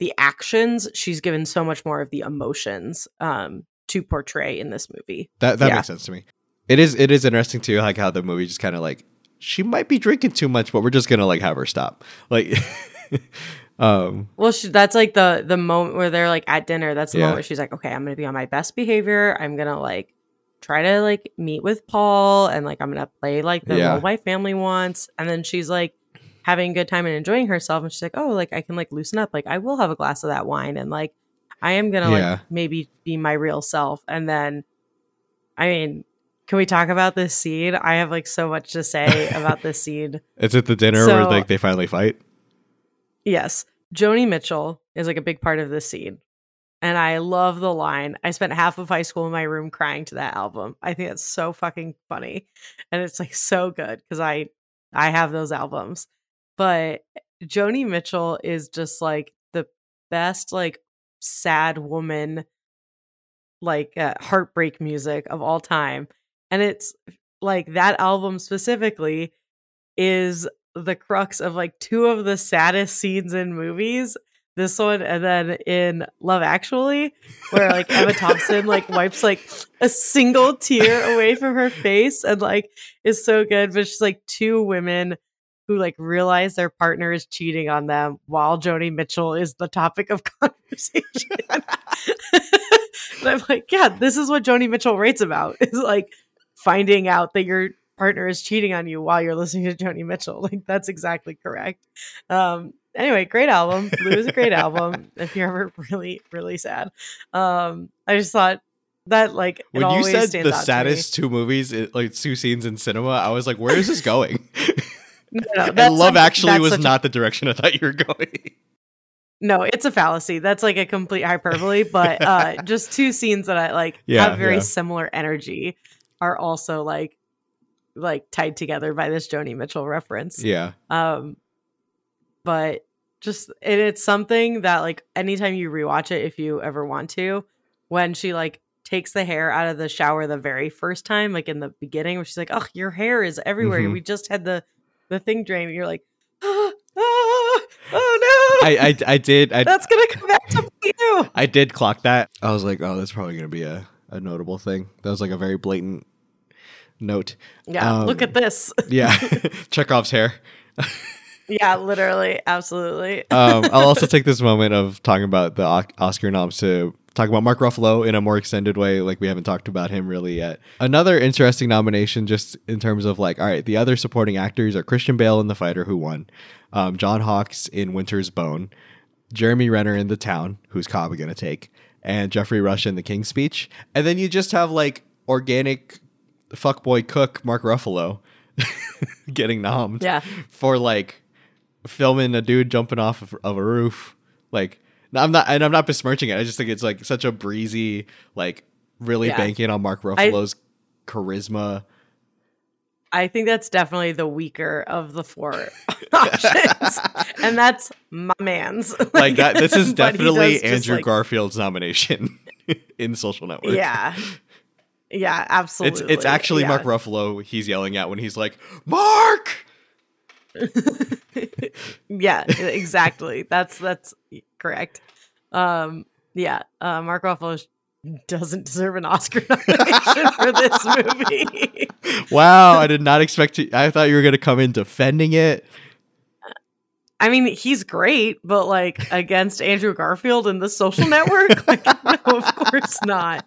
the actions, she's given so much more of the emotions um to portray in this movie. That that Yeah. makes sense to me. It is it is interesting too, like how the movie just kind of like she might be drinking too much, but we're just gonna like have her stop. Like, <laughs> um, Well, she, that's like the the moment where they're like at dinner. That's the Yeah. moment where she's like, "Okay, I'm gonna be on my best behavior. I'm gonna like try to like meet with Paul, and like I'm gonna play like the Yeah. my family wants." And then she's like having a good time and enjoying herself, and she's like, "Oh, like I can like loosen up. Like I will have a glass of that wine, and like I am gonna Yeah. like maybe be my real self." And then, I mean. Can we talk about this scene? I have like so much to say about this scene. <laughs> Is it the dinner where like they finally fight. Yes. Joni Mitchell is like a big part of this scene. And I love the line. I spent half of high school in my room crying to that album. I think it's so fucking funny. And it's like so good because I I have those albums. But Joni Mitchell is just like the best like sad woman like uh, heartbreak music of all time. And it's like that album specifically is the crux of like two of the saddest scenes in movies. This one and then in Love Actually, where like Emma Thompson like wipes like a single tear away from her face and like is so good. But she's like two women who like realize their partner is cheating on them while Joni Mitchell is the topic of <laughs> conversation. <laughs> and I'm like, yeah, this is what Joni Mitchell writes about. Is like finding out that your partner is cheating on you while you're listening to Joni Mitchell. <laughs> Like that's exactly correct. Um anyway, great album. Blue is a great album <laughs> if you're ever really, really sad. Um I just thought that like it When you said the out to me. saddest two movies, it, like two scenes in cinema, I was like, "Where is this going?" <laughs> No, no, and Love like- Actually was such a- not the direction I thought you were going. No, it's a fallacy. That's like a complete hyperbole, but uh just two scenes that I like Yeah, have very yeah. similar energy are also like like tied together by this Joni Mitchell reference. yeah, Um but just and it's something that like anytime you rewatch it if you ever want to, when she like takes the hair out of the shower the very first time, like in the beginning, where she's like, Oh, your hair is everywhere. Mhm. We just had the the thing drained, and you're like, ah, ah, oh no. I, I I did I <laughs> That's gonna come back to you. I did clock that. I was like, "Oh, that's probably gonna be a a notable thing." That was like a very blatant note. Yeah, look Um, at this. <laughs> Yeah, <laughs> Chekhov's hair. yeah, literally, absolutely. <laughs> um, I'll also take this moment of talking about the O- Oscar noms to talk about Mark Ruffalo in a more extended way. Like we haven't talked about him really yet. Another interesting nomination, just in terms of like, all right, the other supporting actors are Christian Bale in The Fighter, who won, um, John Hawkes in Winter's Bone, Jeremy Renner in The Town, who's Cobb gonna take, and Geoffrey Rush in The King's Speech. And then you just have like organic fuckboy cook Mark Ruffalo <laughs> getting nommed yeah, for like filming a dude jumping off of, of a roof. Like, I'm not, and I'm not besmirching it. I just think it's like such a breezy, like really Yeah. banking on Mark Ruffalo's charisma. I think that's definitely the weaker of the four <laughs> options, <laughs> and that's my man's. Like that. This is definitely Andrew like- Garfield's nomination. in Social Network. Yeah. Yeah, absolutely. it's actually yeah. Mark Ruffalo he's yelling at when he's like, Mark! <laughs> yeah, exactly. That's that's correct. Um, yeah, uh, Mark Ruffalo doesn't deserve an Oscar <laughs> nomination for this movie. <laughs> Wow, I did not expect to I thought you were gonna come in defending it. I mean, he's great, but like against Andrew Garfield in the Social Network, like no, of course not.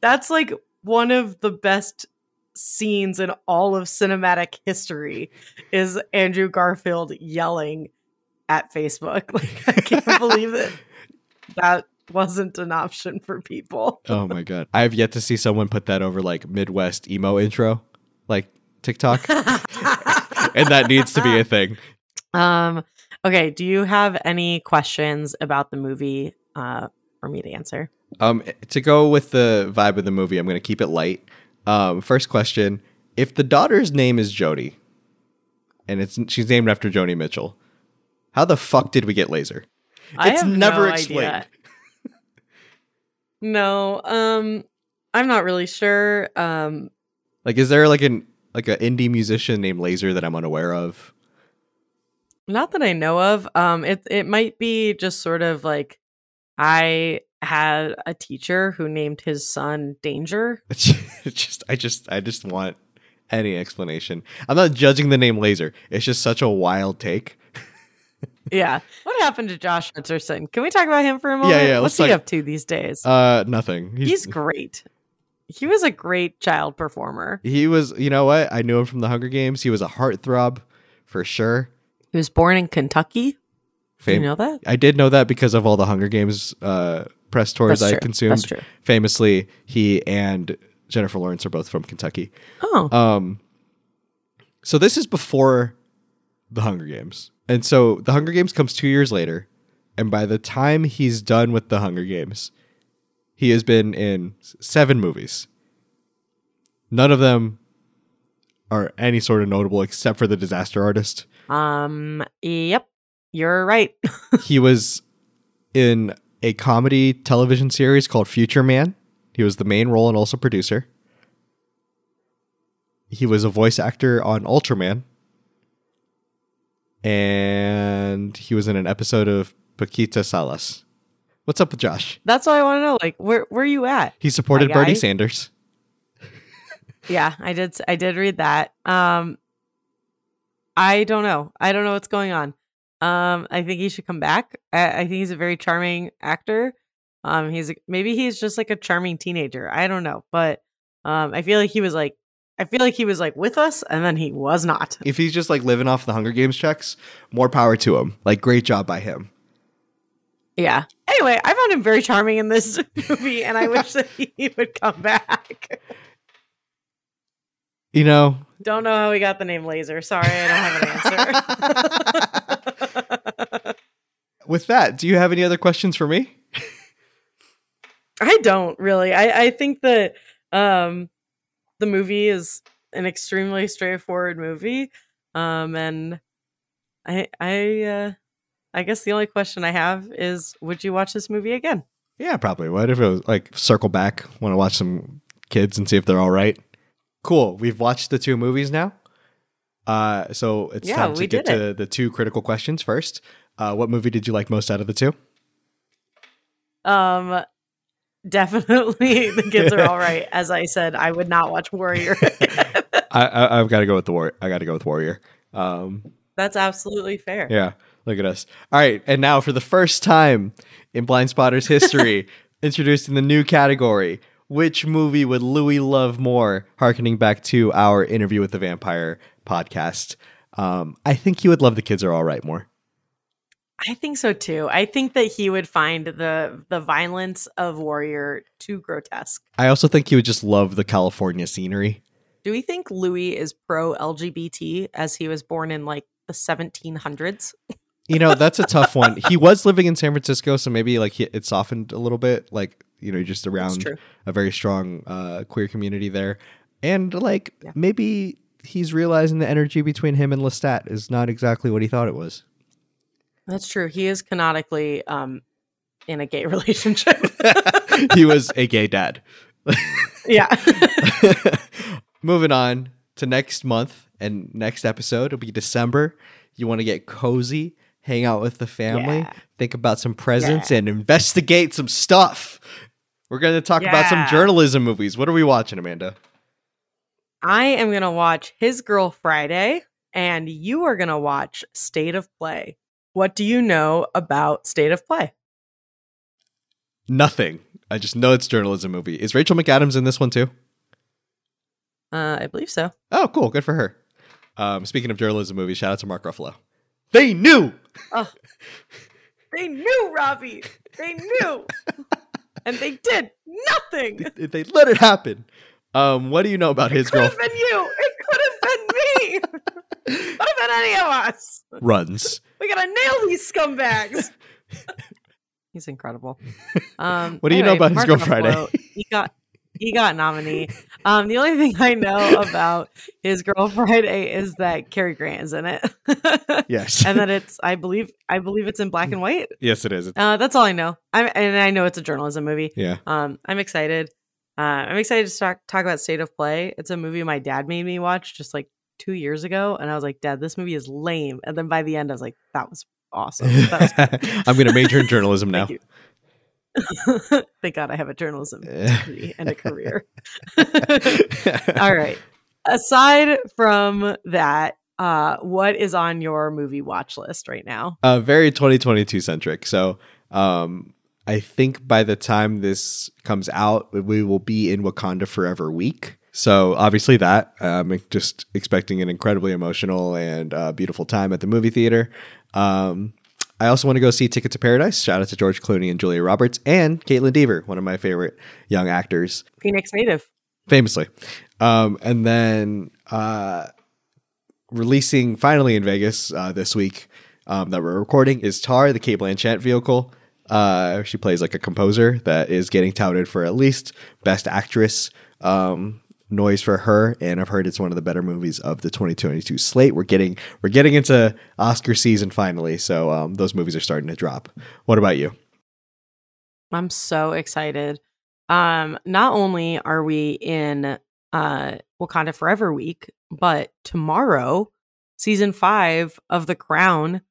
That's like one of the best scenes in all of cinematic history is Andrew Garfield yelling at Facebook. <laughs> Like I can't <laughs> believe that that wasn't an option for people. Oh my god. I have yet to see someone put that over like Midwest emo intro, like TikTok. <laughs> and that needs to be a thing. um okay, do you have any questions about the movie uh for me to answer? Um, to go with the vibe of the movie, I'm going to keep it light. Um, first question: If the daughter's name is Jody, and it's she's named after Joni Mitchell, how the fuck did we get laser? I It's have never no explained. idea. <laughs> No, um, I'm not really sure. Um, Like, is there like an like an indie musician named Laser that I'm unaware of? not that I know of. Um, it it might be just sort of like I had a teacher who named his son Danger. <laughs> Just, I just, I just want any explanation. I'm not judging the name Laser. It's just such a wild take. <laughs> Yeah, what happened to Josh Hutcherson? Can we talk about him for a moment? yeah, yeah. What's he talk- up to these days? Uh, nothing. He's great. He was a great child performer. he was. You know what? I knew him from the Hunger Games. He was a heartthrob for sure. He was born in Kentucky. Do you know that? I did know that because of all the Hunger Games uh, press tours That's I true. consumed. That's true. Famously, he and Jennifer Lawrence are both from Kentucky. Oh, Um, so this is before the Hunger Games, and so the Hunger Games comes two years later, and by the time he's done with the Hunger Games, he has been in seven movies. None of them are any sort of notable except for the Disaster Artist. um, yep, you're right. <laughs> he was in a comedy television series called Future Man. He was the main role and also producer. He was a voice actor on Ultraman. And he was in an episode of Paquita Salas. What's up with Josh? That's what I want to know. Like, where where you at? He supported Bernie. Sanders. <laughs> Yeah, I did. I did read that. Um, I don't know. I don't know what's going on. Um, I think he should come back. I, I think he's a very charming actor. Um, he's maybe he's just like a charming teenager. I don't know, but um, I feel like he was like, I feel like he was like with us, and then he was not. If he's just like living off the Hunger Games checks, more power to him. Like, great job by him. Yeah. Anyway, I found him very charming in this <laughs> movie, and I <laughs> wish that he would come back. You know, Don't know how he got the name Laser. Sorry, I don't have an answer. <laughs> with that, do you have any other questions for me? I don't really. I, I think that um the movie is an extremely straightforward movie. Um and I I uh I guess the only question I have is would you watch this movie again? Yeah, probably would if it was like circle back, want to watch some kids and see if they're all right. Cool. We've watched the two movies now. Uh, so it's Yeah, time to get did to the two critical questions first. Uh, what movie did you like most out of the two? Um definitely <laughs> the kids are all right. As I said, I would not watch Warrior. <laughs> I, I I've got to go with the war. I got to go with Warrior. Um, That's absolutely fair. yeah. Look at us. All right, and now for the first time in Blind Spotters history, <laughs> introducing the new category. Which movie would Louis love more? Harkening back to our interview with the vampire podcast. Um, I think he would love the kids are all right more. I think so too. I think that he would find the the violence of Warrior too grotesque. I also think he would just love the California scenery. Do we think Louis is pro LGBT as he was born in like the 1700s? <laughs> You know, that's a tough one. He was living in San Francisco, so maybe like he, it softened a little bit, like you know, just around a very strong uh, queer community there, and like Yeah. maybe he's realizing the energy between him and Lestat is not exactly what he thought it was. That's true. He is canonically um in a gay <laughs> relationship. <laughs> he was a gay dad. <laughs> yeah. Moving on to next month and next episode, it'll be December. You want to get cozy, hang out with the family, Yeah. think about some presents, and investigate some stuff. We're going to talk about some journalism movies. What are we watching, Amanda? I am going to watch His Girl Friday, and you are going to watch State of Play. What do you know about State of Play? Nothing. I just know it's a journalism movie. Is Rachel McAdams in this one too? Uh, I believe so. Oh, cool. Good for her. Um, speaking of journalism movies, shout out to Mark Ruffalo. They knew. Oh, They knew, Robbie. They knew. <laughs> and they did nothing. It They let it happen. Um, what do you know about his could have been you. It could have been me. <laughs> could have been any of us. runs? We gotta nail these scumbags. <laughs> He's incredible. <laughs> Um, What do you know about His Mark Girl Friday? He got he got nominee. Um, the only thing I know about His Girl Friday is that Cary Grant is in it, Yes. and that it's I believe I believe it's in black and white. yes, it is. Uh, that's all I know. I'm and I know it's a journalism movie. Yeah. Um, I'm excited. Uh, I'm excited to talk, talk about State of Play. It's a movie my dad made me watch just like two years ago, and I was like, Dad, this movie is lame. And then by the end, I was like, That was awesome. <laughs> That was I'm going to major in journalism <laughs> now. <laughs> Thank God I have a journalism degree and a career. All right. Aside from that, uh, what is on your movie watch list right now? uh, very 2022 centric. So, um, I think by the time this comes out, we will be in Wakanda Forever week. So obviously that I'm just expecting an incredibly emotional and uh, beautiful time at the movie theater. Um, I also want to go see Ticket to Paradise. Shout out to George Clooney and Julia Roberts and Kaitlyn Dever, one of my favorite young actors Phoenix native. famously. Um, and then uh, releasing finally in Vegas uh, this week um, that we're recording is Tar, the Cate Blanchett vehicle. Uh, she plays like a composer that is getting touted for at least Best Actress um, noise for her, and I've heard it's one of the better movies of the 2022 slate. We're getting we're getting into Oscar season finally, so um, those movies are starting to drop. What about you? I'm so excited. Um, not only are we in uh Wakanda Forever week, but tomorrow, season five of The Crown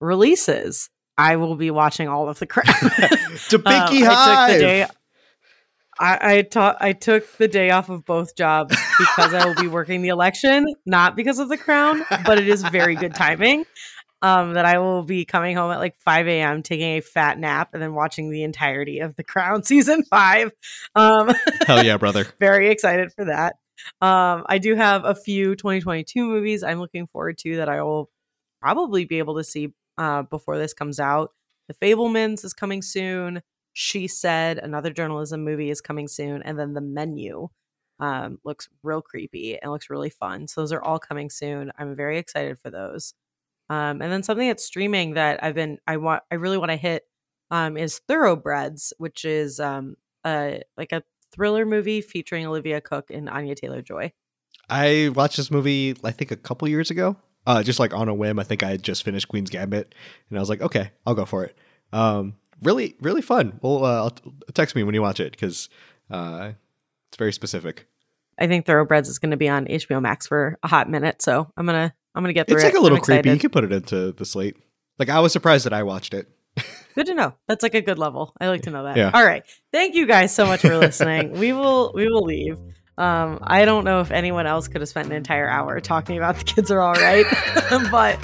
releases. I will be watching all of The Crown. <laughs> to Um, Pinky I took the day. I I, ta- I took the day off of both jobs because I will be working the election, not because of the crown, but it is very good timing. Um, that I will be coming home at like 5 a.m., taking a fat nap, and then watching the entirety of the Crown <laughs> season five. Um, Hell yeah, brother! <laughs> very excited for that. Um, I do have a few 2022 movies I'm looking forward to that I will probably be able to see uh, before this comes out. The Fabelmans is coming soon. She Said, another journalism movie, is coming soon. And then The Menu um, looks real creepy and looks really fun. So those are all coming soon. I'm very excited for those. Um, and then something that's streaming that I've been I want I really want to hit um, is Thoroughbreds, which is um, a like a thriller movie featuring Olivia Cooke and Anya Taylor Joy. I watched this movie, I think, a couple years ago. Uh, just like on a whim. I think I had just finished Queen's Gambit, and I was like, okay, I'll go for it. Um, really, really fun. Well, uh, text me when you watch it because uh, it's very specific. I think Thoroughbreds is going to be on HBO Max for a hot minute, so I'm gonna I'm gonna get through It's it. like a little I'm creepy. You excited. could put it into the slate. Like I was surprised that I watched it. <laughs> Good to know. That's like a good level. I like to know that. Yeah. All right. Thank you guys so much for <laughs> listening. we will we will leave. Um, I don't know if anyone else could have spent an entire hour talking about the kids are all right, <laughs> but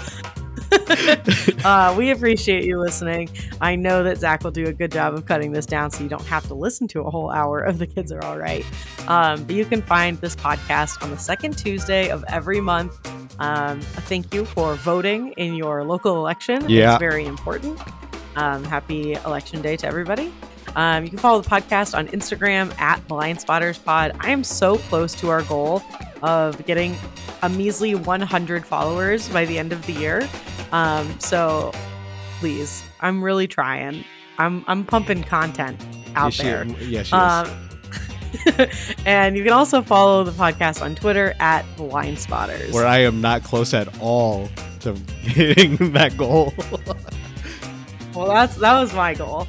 <laughs> uh, we appreciate you listening. I know that Zach will do a good job of cutting this down so you don't have to listen to a whole hour of the kids are all right. Um, but you can find this podcast on the second Tuesday of every month. Um, a thank you for voting in your local election. Yeah. It's very important. Um, happy election day to everybody. Um, you can follow the podcast on Instagram at Blind Spotters Pod. I am so close to our goal of getting a measly 100 followers by the end of the year. Um, so please, I'm really trying. I'm I'm pumping content out Yeah, there. She, yeah, she. Um, <laughs> and you can also follow the podcast on Twitter at Blind Spotters. Where I am not close at all to <laughs> hitting that goal. well, that's that was my goal.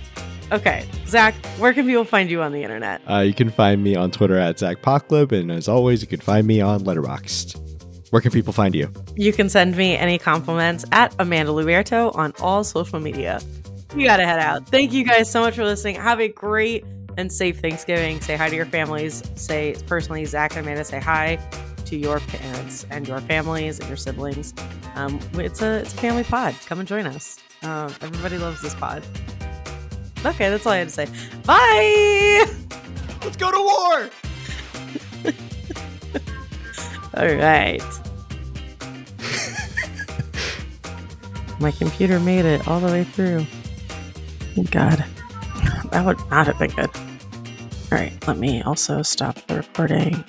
Okay, Zach, where can people find you on the internet? Uh, you can find me on Twitter at Zach Pocklib, and as always, you can find me on Letterboxd. Where can people find you? You can send me any compliments at Amanda Luberto on all social media. You gotta head out. Thank you guys so much for listening. Have a great and safe Thanksgiving. Say hi to your families. Say personally, Zach and Amanda, say hi to your parents and your families and your siblings. Um, it's a it's a family pod. Come and join us. Um, everybody loves this pod. Okay, that's all I had to say. Bye. Let's go to war. <laughs> all right. <laughs> My computer made it all the way through. Thank God. That would not have been good. All right, let me also stop the recording